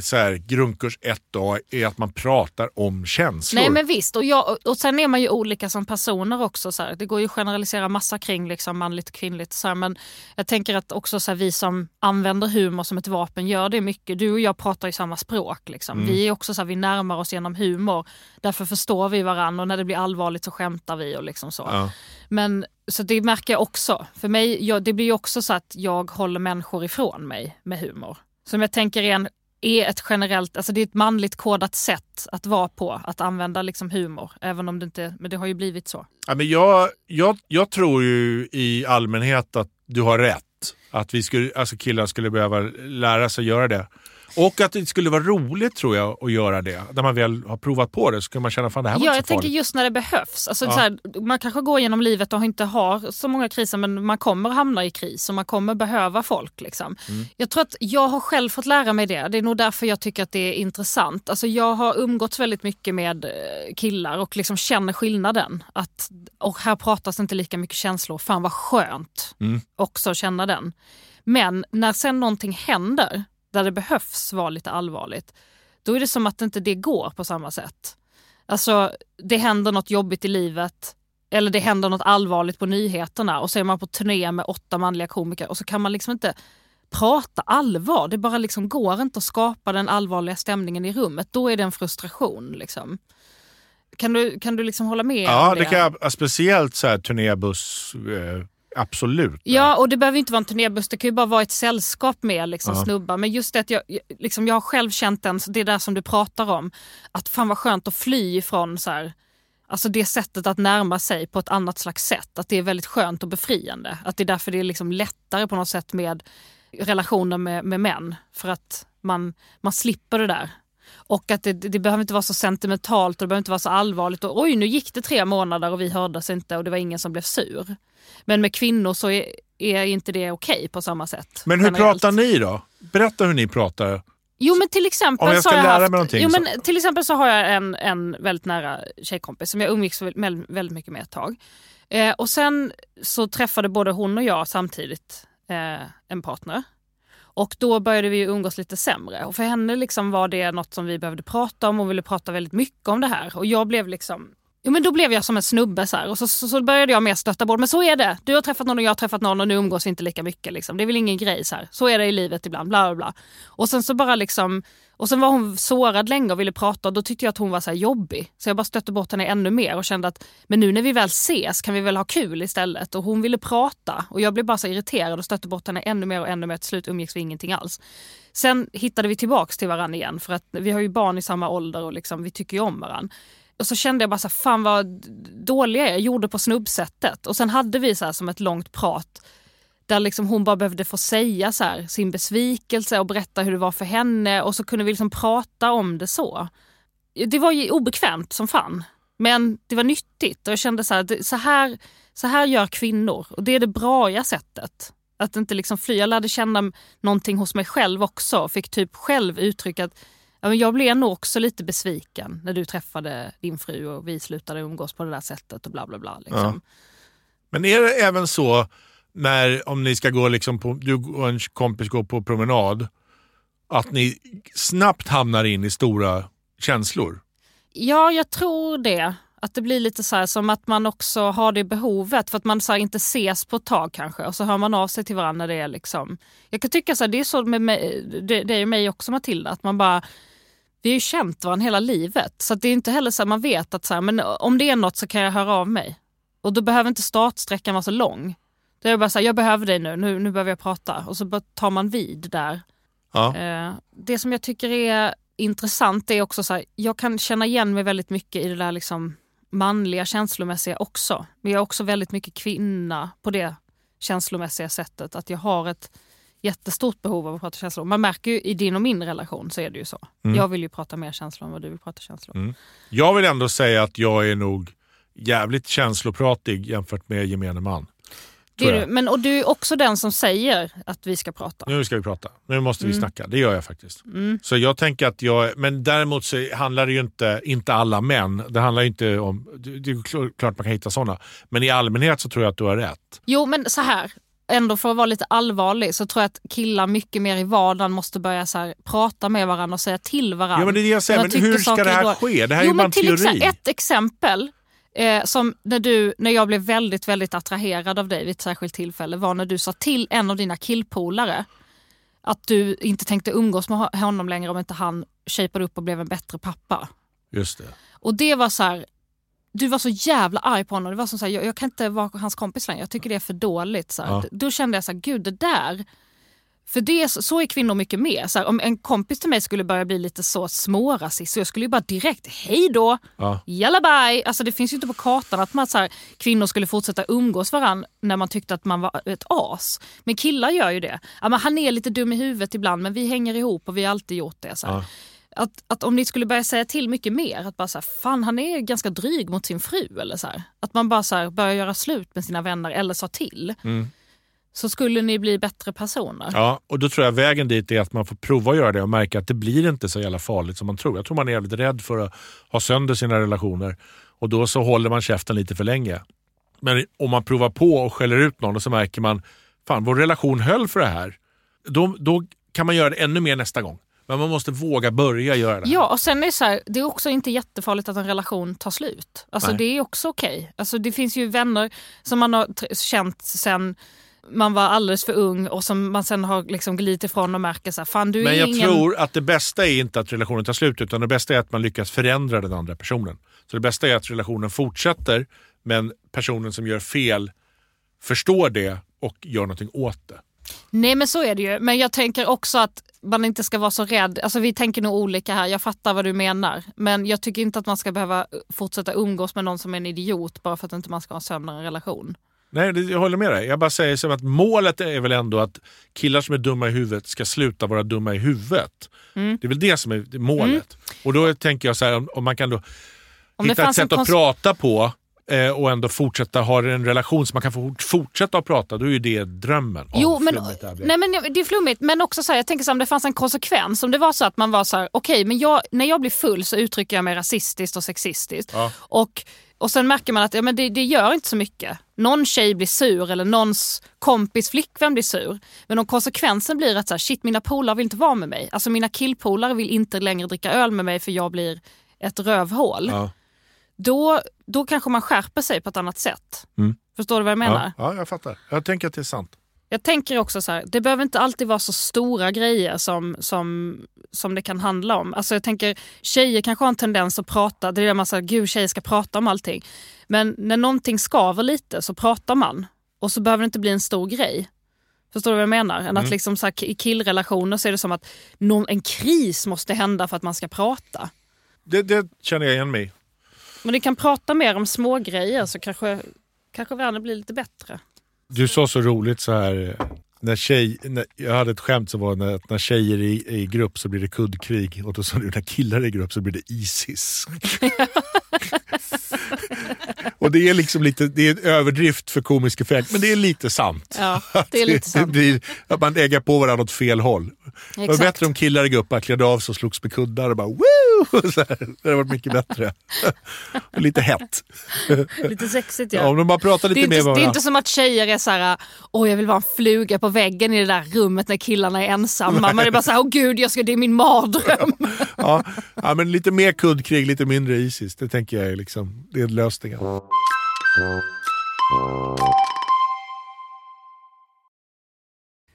så här, grundkurs 1A är att man pratar om känslor. Nej men visst, och, jag, och sen är man ju olika som personer också. Så här. Det går ju att generalisera massa kring liksom, manligt och kvinnligt. Så här. Men jag tänker att också så här, vi som använder humor som ett vapen gör det mycket. Du och jag pratar ju samma språk. Liksom. Mm. Vi är också så här, vi närmar oss genom humor. Därför förstår vi varandra och när det blir allvarligt så skämtar vi. och liksom så. Ja. Men så det märker jag också. För mig, jag, det blir ju också så att jag håller människor ifrån mig med humor. Som jag tänker är, en, är ett generellt, alltså det är ett manligt kodat sätt att vara på, att använda liksom humor. Även om det inte, men det har ju blivit så. Ja, men jag, jag, jag tror ju i allmänhet att du har rätt. Att vi skulle, alltså killar skulle behöva lära sig att göra det. Och att det skulle vara roligt tror jag att göra det. När man väl har provat på det så kan man känna fan det här var Ja, inte jag så tänker farligt. just när det behövs. Alltså, Ja. här, man kanske går genom livet och inte har så många kriser men man kommer hamna i kris och man kommer behöva folk. Liksom. Mm. Jag tror att jag har själv fått lära mig det. Det är nog därför jag tycker att det är intressant. Alltså, jag har umgåtts väldigt mycket med eh, killar och liksom känner skillnaden. Att, och här pratas inte lika mycket känslor. Fan vad skönt Mm. också att känna den. Men när sen någonting händer där det behövs vara lite allvarligt, då är det som att inte det går på samma sätt. Alltså, det händer något jobbigt i livet eller det händer något allvarligt på nyheterna och så är man på turné med åtta manliga komiker och så kan man liksom inte prata allvar. Det bara liksom går inte att skapa den allvarliga stämningen i rummet. Då är det en frustration. Liksom. Kan du, kan du liksom hålla med Ja, om det kan jag, speciellt så här turnébuss, eh, absolut. Ja, och det behöver inte vara en turnébuss, det kan ju bara vara ett sällskap med liksom, Ja. snubbar. Men just det att jag, liksom, jag har själv känt den, det där som du pratar om, att fan vad skönt att fly ifrån så här, alltså det sättet att närma sig på ett annat slags sätt. Att det är väldigt skönt och befriande. Att det är därför det är liksom lättare på något sätt med relationer med, med män. För att man, man slipper det där. Och att det, det behöver inte vara så sentimentalt och det behöver inte vara så allvarligt. Och, Oj, nu gick det tre månader och vi hördes inte och det var ingen som blev sur. Men med kvinnor så är, är inte det okej på samma sätt. Men hur generellt. pratar ni då? Berätta hur ni pratar. Jo men till exempel Om jag så har jag lära haft, mig någonting jo, så- men till exempel så har jag en, en väldigt nära tjejkompis som jag umgicks väldigt, väldigt mycket med ett tag. Eh, och sen så träffade både hon och jag samtidigt eh, en partner. Och då började vi umgås lite sämre. Och för henne liksom var det något som vi behövde prata om Hon ville prata väldigt mycket om det här. Och jag blev liksom Jo, men då blev jag som en snubbe så här. och så, så, så började jag mer stötta bort. Men så är det. Du har träffat någon och jag har träffat någon och nu umgås vi inte lika mycket. Liksom. Det är väl ingen grej. Så, här. så är det i livet ibland. Bla, bla, bla. Och sen så bara liksom och sen var hon sårad länge och ville prata och då tyckte jag att hon var så här jobbig. Så jag bara stötte bort henne ännu mer och kände att men nu när vi väl ses kan vi väl ha kul istället. Och hon ville prata och jag blev bara så irriterad och stötte bort henne ännu mer och ännu mer. Till slut umgicks vi ingenting alls. Sen hittade vi tillbaks till varandra igen för att vi har ju barn i samma ålder och liksom, vi tycker ju om varandra. Och så kände jag bara så här, fan vad dålig jag är. Jag gjorde på snubbsättet. Och sen hade vi så här som ett långt prat där liksom hon bara behövde få säga så här, sin besvikelse och berätta hur det var för henne och så kunde vi liksom prata om det så. Det var ju obekvämt som fan. Men det var nyttigt och jag kände så här, så här, så här gör kvinnor och det är det braiga sättet. Att inte liksom fly. Jag lärde känna någonting hos mig själv också fick typ själv uttrycka att ja, men jag blev nog också lite besviken när du träffade din fru och vi slutade umgås på det där sättet och bla bla bla. Liksom. Men är det även så när, om ni ska gå liksom på, du och en kompis går på promenad, att ni snabbt hamnar in i stora känslor? Ja, jag tror det. Att det blir lite så här som att man också har det behovet för att man så här inte ses på ett tag kanske och så hör man av sig till varandra. Det är liksom, jag kan tycka så här, det är så med mig, det, det är mig också Matilda, att man bara vi har ju känt varandra hela livet så att det är inte heller så här, man vet att så här, men om det är något så kan jag höra av mig. Och då behöver inte startsträckan vara så lång. Det är bara så här, jag behöver dig nu, nu, nu behöver jag prata och så tar man vid där. Ja. Eh, det som jag tycker är intressant är också så här, jag kan känna igen mig väldigt mycket i det där liksom manliga känslomässiga också. Men jag är också väldigt mycket kvinna på det känslomässiga sättet. Att jag har ett jättestort behov av att prata känslor. Man märker ju i din och min relation så är det ju så. Mm. Jag vill ju prata mer känslor än vad du vill prata känslor. Jag vill ändå säga att jag är nog jävligt känslopratig jämfört med gemene man. Det är du. Men, och du är också den som säger att vi ska prata. Nu ska vi prata. Nu måste vi Mm. snacka. Det gör jag faktiskt. Så jag tänker att jag, men däremot så handlar det ju inte, inte alla män, det handlar ju inte om, det är kl- klart man kan hitta sådana. Men i allmänhet så tror jag att du har rätt. Jo men så här, ändå för att vara lite allvarlig så tror jag att killar mycket mer i vardagen måste börja så här, prata med varandra och säga till varandra. Ja men det är jag säger, men hur ska det är här då- ske? Det här är jo, ju bara en teori. exa- ett exempel eh, som när, du, när jag blev väldigt, väldigt attraherad av dig vid ett särskilt tillfälle var när du sa till en av dina killpolare att du inte tänkte umgås med ho- honom längre om inte han shapade upp och blev en bättre pappa. Just det. Och det var så här, du var så jävla arg på honom. Det var som så här, jag, jag kan inte vara hans kompis längre. Jag tycker det är för dåligt. Så. Ja. Då kände jag så här, gud det där. För det, så- är kvinnor mycket mer. Så här, om en kompis till mig skulle börja bli lite så smårasist så jag skulle ju bara direkt, hej då, Ja. jalla bye. Alltså det finns ju inte på kartan att man, så här, kvinnor skulle fortsätta umgås varandra när man tyckte att man var ett as. Men killar gör ju det. Ja, men han är lite dum i huvudet ibland men vi hänger ihop och vi har alltid gjort det. Så. Ja. Att, att om ni skulle börja säga till mycket mer, att bara så här, fan han är ganska dryg mot sin fru eller så här. Att man bara så här, börjar göra slut med sina vänner eller sa till. Så skulle ni bli bättre personer. Mm. Ja, och då tror jag vägen dit är att man får prova att göra det och märka att det blir inte så jävla farligt som man tror. Jag tror man är jävligt rädd för att ha sönder sina relationer och då så håller man käften lite för länge. Men om man provar på och skäller ut någon och så märker man fan vår relation höll för det här. Då, då kan man göra det ännu mer nästa gång. Men man måste våga börja göra det. här. Ja, och sen är det så här, det är också inte jättefarligt att en relation tar slut. Alltså Nej. det är också okej. Alltså det finns ju vänner som man har känt sen man var alldeles för ung och som man sen har liksom glidit ifrån och märker så här, fan du är Men jag ingen... tror att det bästa är inte att relationen tar slut utan det bästa är att man lyckas förändra den andra personen. Så det bästa är att relationen fortsätter men personen som gör fel förstår det och gör någonting åt det. Nej men så är det ju. Men jag tänker också att man inte ska vara så rädd. Alltså vi tänker nog olika här, jag fattar vad du menar. Men jag tycker inte att man ska behöva fortsätta umgås med någon som är en idiot bara för att inte man ska ha en relation. Nej, jag håller med dig. Jag bara säger som att målet är väl ändå att killar som är dumma i huvudet ska sluta vara dumma i huvudet. Mm. Det är väl det som är målet. Och då tänker jag så här, om, man kan då Om hitta ett sätt att prata på eh, och ändå fortsätta ha en relation som man kan få fortsätta att prata, då är ju det drömmen. Åh, Jo, men, det nej, men det är flummigt, men också så här, jag tänker så här, om det fanns en konsekvens. Om det var så att man var så här, okej, men jag, när jag blir full så uttrycker jag mig rasistiskt och sexistiskt. Ja. Och, och sen märker man att ja, men det, det gör inte så mycket. Någon tjej blir sur eller någons kompis flickvän blir sur. Men om konsekvensen blir att så här, shit, mina polare vill inte vara med mig. Alltså mina killpolare vill inte längre dricka öl med mig för jag blir ett rövhål. Ja. Då, då kanske man skärper sig på ett annat sätt. Mm. Förstår du vad jag menar? Ja, ja, jag fattar. Jag tänker att det är sant. Jag tänker också så här, det behöver inte alltid vara så stora grejer som, som, som det kan handla om. Alltså jag tänker, tjejer kanske har en tendens att prata, det är det man säger, gud tjejer ska prata om allting. Men när någonting skaver lite så pratar man och så behöver det inte bli en stor grej. Förstår du vad jag menar? Än att liksom så här, I killrelationer så är det som att någon, en kris måste hända för att man ska prata. Det, det känner jag igen mig. Men ni kan prata mer om små grejer så kanske, kanske världen blir lite bättre. Du sa så roligt så här. När tjej, när, jag hade ett skämt som var när, att när tjejer i, i grupp så blir det kuddkrig och då sa du när killar är i grupp så blir det Isis. Och det är liksom lite, det är en överdrift för komisk effekt, men det är lite sant. Ja, det är lite sant. blir, att man äggar på varandra åt fel håll. Det var Exakt. bättre om killar upp, bara klädde av sig och slogs med kuddar och bara woo! Så här. Det hade varit mycket bättre. Och lite hett. Lite sexigt Ja. ja. om de bara pratar lite mer det är inte som att tjejer är så här, åh jag vill vara en fluga på väggen i det där rummet när killarna är ensamma. Man är bara så här, åh gud, jag ska, det är min mardröm. Ja. ja, men lite mer kuddkrig, lite mindre Isis. Det tänker jag är, liksom, det är lösningen.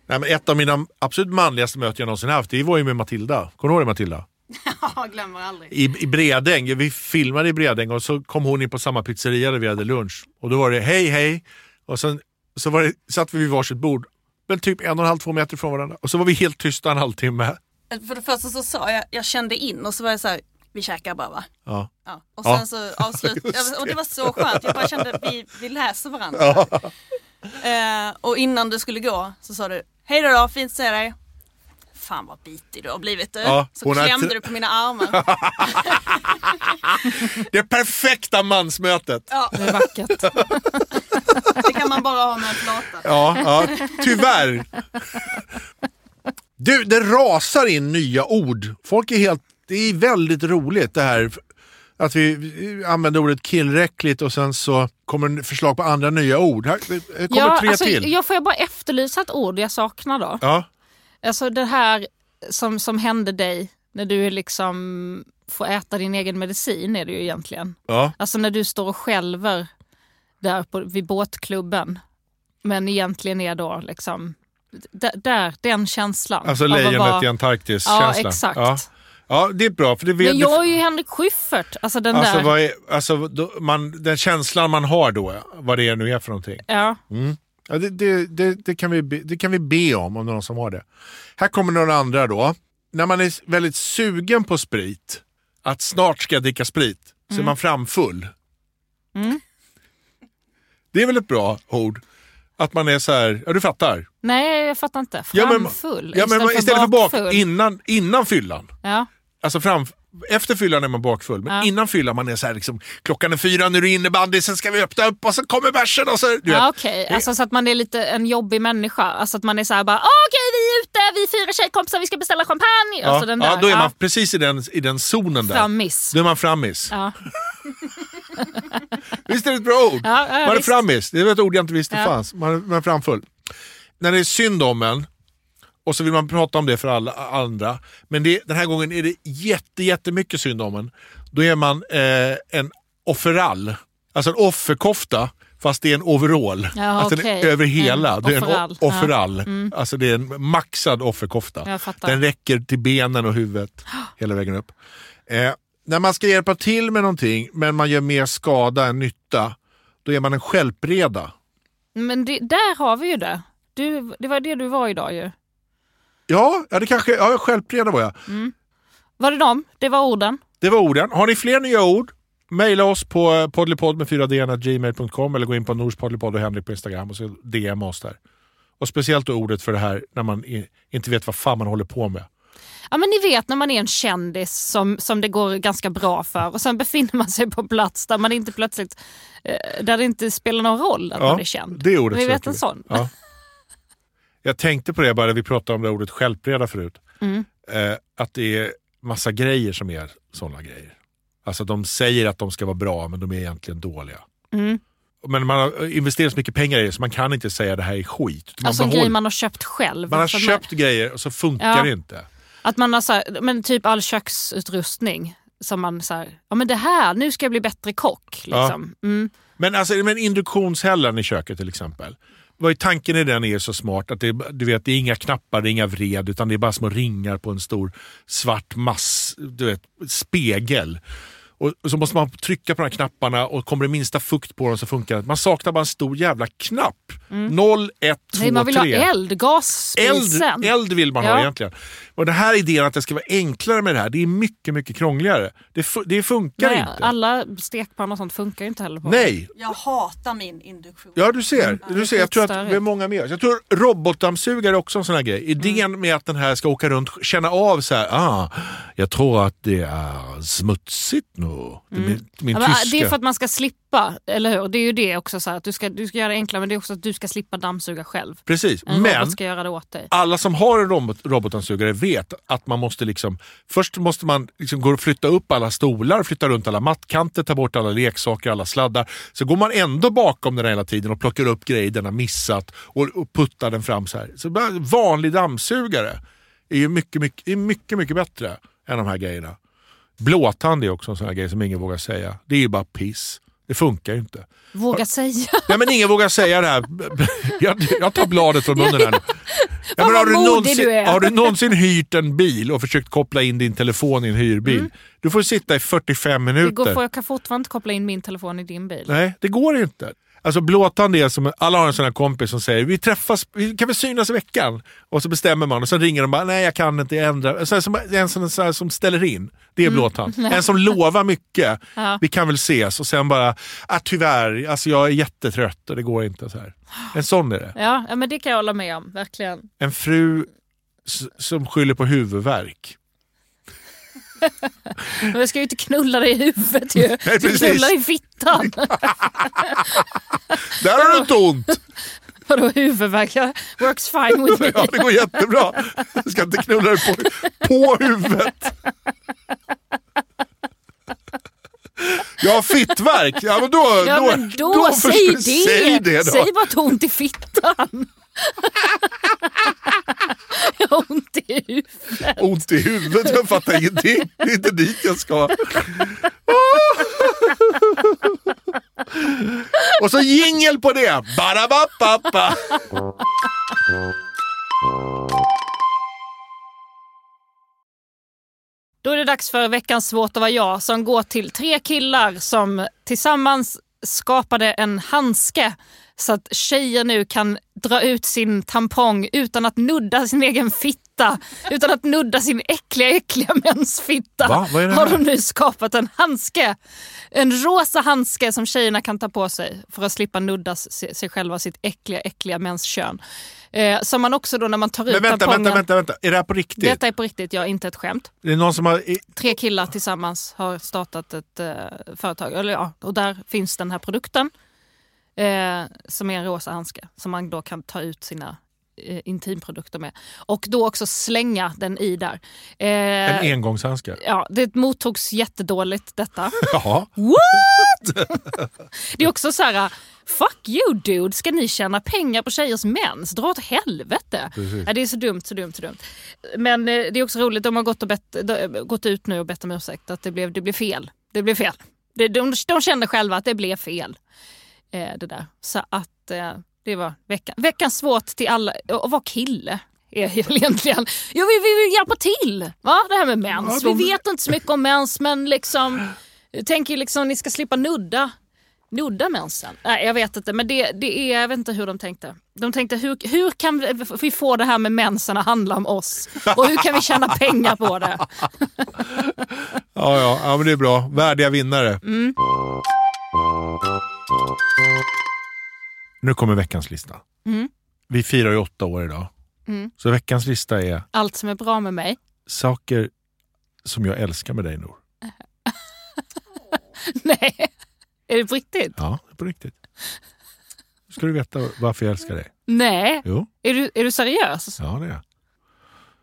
Nej, men ett av mina absolut manligaste möten jag någonsin haft, det var ju med Matilda. Kommer du ihåg det Matilda? Ja, glömmer aldrig. I, I Bredäng, vi filmade i Bredäng och så kom hon in på samma pizzeria där vi hade lunch. Och då var det hej hej och sen så var det, satt vi vid varsitt bord, men typ en och en halv, två meter från varandra. Och så var vi helt tysta en halvtimme. För det första så sa jag, jag kände in och så var jag så här, vi käkar bara va? Ja. Ja. Och Ja. sen så avslutade Och det var så skönt, jag bara kände att vi, vi läser varandra. Eh, och innan du skulle gå så sa du, hej då, då fint att se dig. Fan vad bitig du har blivit du. Ja, så klämde du på mina armar. Det perfekta mansmötet! Ja, Det är vackert. det kan man bara ha med en flata. Ja, ja, tyvärr. Du, det rasar in nya ord. Folk är helt... Det är väldigt roligt det här att vi använder ordet killräckligt och sen så kommer förslag på andra nya ord. Här kommer Ja, tre alltså, till. jag får jag bara efterlysa ett ord jag saknar då. Ja, Alltså det här som, som hände dig när du liksom får äta din egen medicin är det ju egentligen. ja. Alltså när du står och skälver där på, vid båtklubben. Men egentligen är då liksom, där, den känslan. Alltså lejonet vara- i Antarktis Ja, exakt. Ja. Ja, det är bra. För det vet, Men jag är ju Henrik Schyffert. Alltså den alltså, där. vad är, alltså, då, man, den känslan man har då, vad det nu är för någonting. Ja. Ja, det, det, det, det, kan vi be, det kan vi be om, om det är någon som har det. Här kommer några andra då. När man är väldigt sugen på sprit, att snart ska jag dricka sprit, så är man framfull. Det är väl ett bra ord? Att man är så här, ja du fattar. Nej, jag fattar inte. Ja, men- Framfull Ja, men istället för bak, bakfull. innan, innan fyllan. Ja. Alltså fram, efter fyllan är man bakfull, men Ja. innan fyllan man är så här liksom, klockan är fyra, nu är det innebandy, sen ska vi öppna upp och så kommer bärsen och så... Du. Ja, okej. Alltså så att man är lite en jobbig människa. Alltså att man är så här bara, "Ah, okej vi är ute, vi är fyra tjejkompisar, vi ska beställa champagne. ja, Alltså ja, då är man precis i den, i den zonen där. Frammiss. Då är man frammis. Ja. Visst är det ett bra ord? Ja, ja, man är visst. frammis, det var ett ord jag inte visste Ja. fanns. Man, är- man är framfull. När det är synd om en, och så vill man prata om det för alla andra, men det, den här gången är det jätte, jättemycket synd om en. Då är man eh, en offerall, alltså en offerkofta, fast det är en overall. Ja, alltså är över hela. En det är en offerall. o- offerall. Alltså det är en maxad offerkofta. Den räcker till benen och huvudet hela vägen upp. Eh, när man ska hjälpa till med någonting men man gör mer skada än nytta, då är man en stjälpreda. Men det, där har vi ju det. Du, det var det du var idag ju. Ja, ja det kanske, ja stjälpreda var jag. Var det dem? Det var orden? Det var orden. Har ni fler nya ord? Maila oss på eh, poddlypodd med 4dn.gmail.com eller gå in på Nors poddlypodd och Henrik på Instagram och så DM oss där. Och speciellt då ordet för det här när man inte vet vad fan man håller på med. Ja men ni vet när man är en kändis som, som det går ganska bra för och sen befinner man sig på plats där man inte plötsligt eh, där det inte spelar någon roll att Ja, man är känd. det ordet Vi vet en sån. Ja. Jag tänkte på det bara vi pratade om det ordet stjälpreda förut. Mm. Eh, att det är massa grejer som är sådana grejer. Alltså de säger att de ska vara bra men de är egentligen dåliga. Mm. Men man har investerat så mycket pengar i det så man kan inte säga det här är skit. Man, Alltså behåller- grej man har köpt själv. man har att köpt grejer och så funkar Ja. det inte. Att man har så här, men typ all köksutrustning som man så här, ja men det här, nu ska jag bli bättre kock. Liksom. Mm. Men alltså men induktionshällen i köket till exempel. Vad är tanken i den är så smart att det, du vet, det är inga knappar, det är inga vred utan det är bara små ringar på en stor svart mass, du vet, spegel. Och och så måste man trycka på de här knapparna och kommer det minsta fukt på dem så funkar det. Man saknar bara en stor jävla knapp. 0, 1, 2, Nej, man vill ha 3. eld, gasspisen. Eld, eld vill man ha Ja. egentligen. Och den här idén att det ska vara enklare med det här, det är mycket, mycket krångligare. Det, det funkar Nej, inte. alla stekpannor och sånt funkar ju inte heller på. Nej, Jag hatar min induktion. Ja, du ser. Mm. Du ser. Jag tror att vi är många med oss. Jag tror robotdammsugare är också en sån här grej. Idén Mm. med att den här ska åka runt, känna av så här, ah, jag tror att det är smutsigt nu. Det är min, Ja, tyska. det är för att man ska slippa, eller hur? Det är ju det också, så här, att du ska, du ska göra det enklare men det är också att du ska slippa dammsuga själv. Precis, En men ska göra det åt dig. alla som har en robot, robotdammsugare vet att man måste liksom, först måste man liksom gå och flytta upp alla stolar, flytta runt alla mattkanter, ta bort alla leksaker, alla sladdar. Så går man ändå bakom den hela tiden och plockar upp grejer den har missat och, och puttar den fram så här. Så vanlig dammsugare är ju mycket, mycket, är mycket, mycket bättre än de här grejerna. Blåtand är också en sån här grej som ingen vågar säga. Det är ju bara piss. Det funkar ju inte. Våga säga. Nej men ingen vågar säga det här. Jag, jag tar bladet från munnen här nu. Ja, men har, du någonsin, du är. har du någonsin hyrt en bil och försökt koppla in din telefon i en hyrbil? Du får sitta i 45 Mm. Det går, minuter. för jag kan fortfarande inte koppla in min telefon i din bil. Nej, det går inte. Alltså blåtand är som, alla har en sån här kompis som säger vi träffas, vi kan väl synas i veckan? Och så bestämmer man och så ringer de bara, nej jag kan inte, jag ändrar. Så som, en sån så som ställer in, det är blåtand. En som lovar mycket, Mm. Ja. vi kan väl ses och sen bara, ah, tyvärr, alltså jag är jättetrött och det går inte. så här. En sån är det. Ja, men det kan jag hålla med om, verkligen. En fru som skyller på huvudvärk. Men jag ska ju inte knulla dig i huvudet ju. Jag ska precis. knulla dig i fittan. Där har du inte ont! Vadå huvudvärk? Works fine with me. Ja, det går jättebra. Jag ska inte knulla dig på, på huvudet. Jag har fittvärk. Ja, men då, Ja då, men då, säg, förstår- det. Säg det då. Säg bara att du har ont i fittan. jag har ont i huvudet. Ont i huvudet, jag fattar ingenting. Det är inte dit jag ska. Och så jingel på det. Barabapapa. Då är det dags för veckans Svårt att vara jag som går till tre killar som tillsammans skapade en handske så att tjejer nu kan dra ut sin tampong utan att nudda sin egen fitta. Utan att nudda sin äckliga, äckliga mensfitta. Va? Har de nu skapat en handske. En rosa handske som tjejerna kan ta på sig för att slippa nudda sig själva sitt äckliga, äckliga menskön. Eh, som man också då när man tar ut Men vänta, tampongen... vänta, vänta, vänta. Är det här på riktigt? Detta är på riktigt, jag inte ett skämt. Det är någon som har... Tre killar tillsammans har startat ett eh, företag. Eller, ja, och där finns den här produkten. Eh, som är en rosa handske som man då kan ta ut sina eh, intimprodukter med. Och då också slänga den i där. Eh, En engångshandske. ja, det mottogs jättedåligt detta. Jaha. Det är också så här, fuck you dude, ska ni tjäna pengar på tjejers mens? Dra åt helvete. Ja, det är så dumt, så dumt, så dumt. Men eh, det är också roligt, de har gått, och bett, de, gått ut nu och bett om ursäkt att det blev, det blev fel. Det blev fel. Det, de, de kände själva att det blev fel. Eh, det där. Så att eh, det var veckan. veckans svårt till alla, att vara kille. Är ju egentligen. Jo, vi, vi vill hjälpa till. Va? Det här med mens. Ja, de- Vi vet inte så mycket om mens men liksom, jag tänker liksom ni ska slippa nudda. Nudda mensen? Nej, jag vet inte. Men det, det är, jag vet inte hur de tänkte. De tänkte hur, hur kan vi- få det här med mensen att handla om oss? Och hur kan vi tjäna pengar på det? Ja, ja, ja, men det är bra. Värdiga vinnare. Nu kommer veckans lista. Mm. Vi firar ju åtta år idag. Mm. Så veckans lista är Allt som är bra med mig. saker som jag älskar med dig Nor. Nej, är det på riktigt? Ja, det är på riktigt. Nu ska du veta varför jag älskar dig. Nej, Jo, är du, är du seriös? ja det är jag.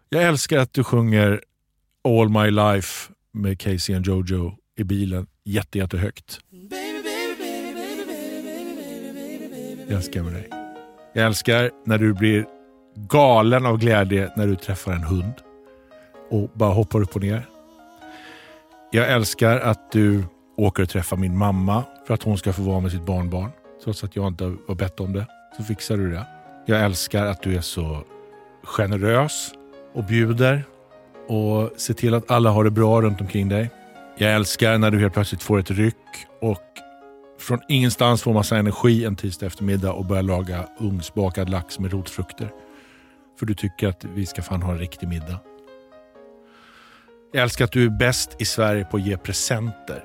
Jag älskar att du sjunger All My Life med Casey and Jojo i bilen jätte, jättehögt. Jag älskar med dig. Jag älskar när du blir galen av glädje när du träffar en hund och bara hoppar upp och ner. Jag älskar att du åker och träffar min mamma för att hon ska få vara med sitt barnbarn. Trots att jag inte har bett om det så fixar du det. Jag älskar att du är så generös och bjuder och ser till att alla har det bra runt omkring dig. Jag älskar när du helt plötsligt får ett ryck och från ingenstans får massa energi en tisdag eftermiddag och börjar laga ugnsbakad lax med rotfrukter. För du tycker att vi ska fan ha en riktig middag. Jag älskar att du är bäst i Sverige på att ge presenter.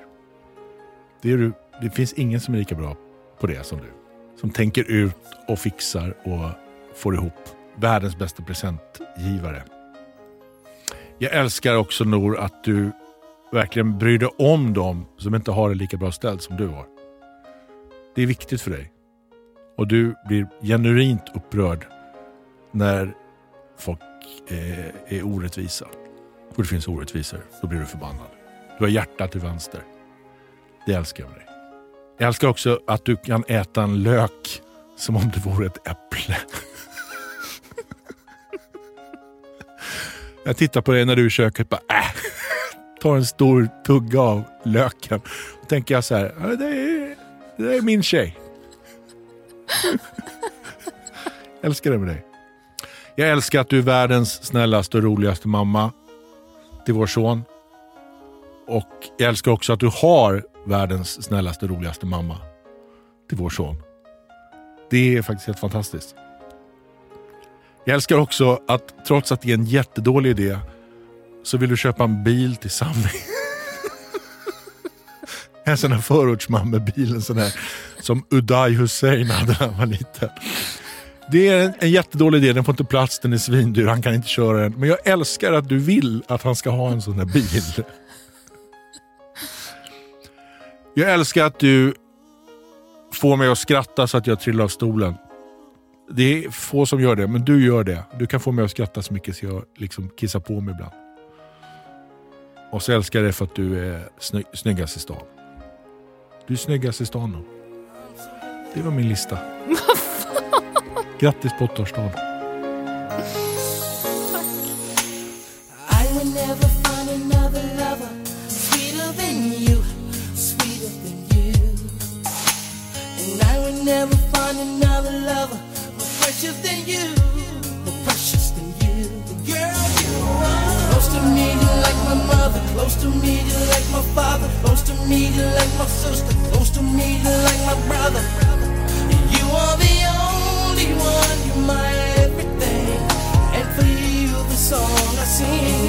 Det, är du, det finns ingen som är lika bra på det som du. Som tänker ut och fixar och får ihop världens bästa presentgivare. Jag älskar också Nor att du verkligen bryr dig om dem som inte har det lika bra ställt som du har. Det är viktigt för dig. Och du blir genuint upprörd när folk eh, är orättvisa. Och det finns orättvisor. Då blir du förbannad. Du har hjärtat till vänster. Det älskar jag med dig. Jag älskar också att du kan äta en lök som om det vore ett äpple. Jag tittar på dig när du är i köket bara äh, tar en stor tugga av löken. Då tänker jag så här, det är, det är min tjej. Jag älskar det med dig. Jag älskar att du är världens snällaste och roligaste mamma till vår son. Och jag älskar också att du har världens snällaste och roligaste mamma till vår son. Det är faktiskt helt fantastiskt. Jag älskar också att trots att det är en jättedålig idé så vill du köpa en bil till Sami. en sån här förortsman med bilen sån här som Uday Hussein hade när han var liten. Det är en, en jättedålig idé, den får inte plats, den är svindyr, han kan inte köra den. Men jag älskar att du vill att han ska ha en sån här bil. Jag älskar att du får mig att skratta så att jag trillar av stolen. Det är få som gör det, men du gör det. Du kan få mig att skratta så mycket så jag liksom kissar på mig ibland. Och så älskar jag dig för att du är sny snyggast i stan. Du är snyggast i stan. Det var min lista. Grattis på åttaårsdagen. Me, you like my sister, close to me, you like my brother. You are the only one, you're my everything. And for you, the song I sing.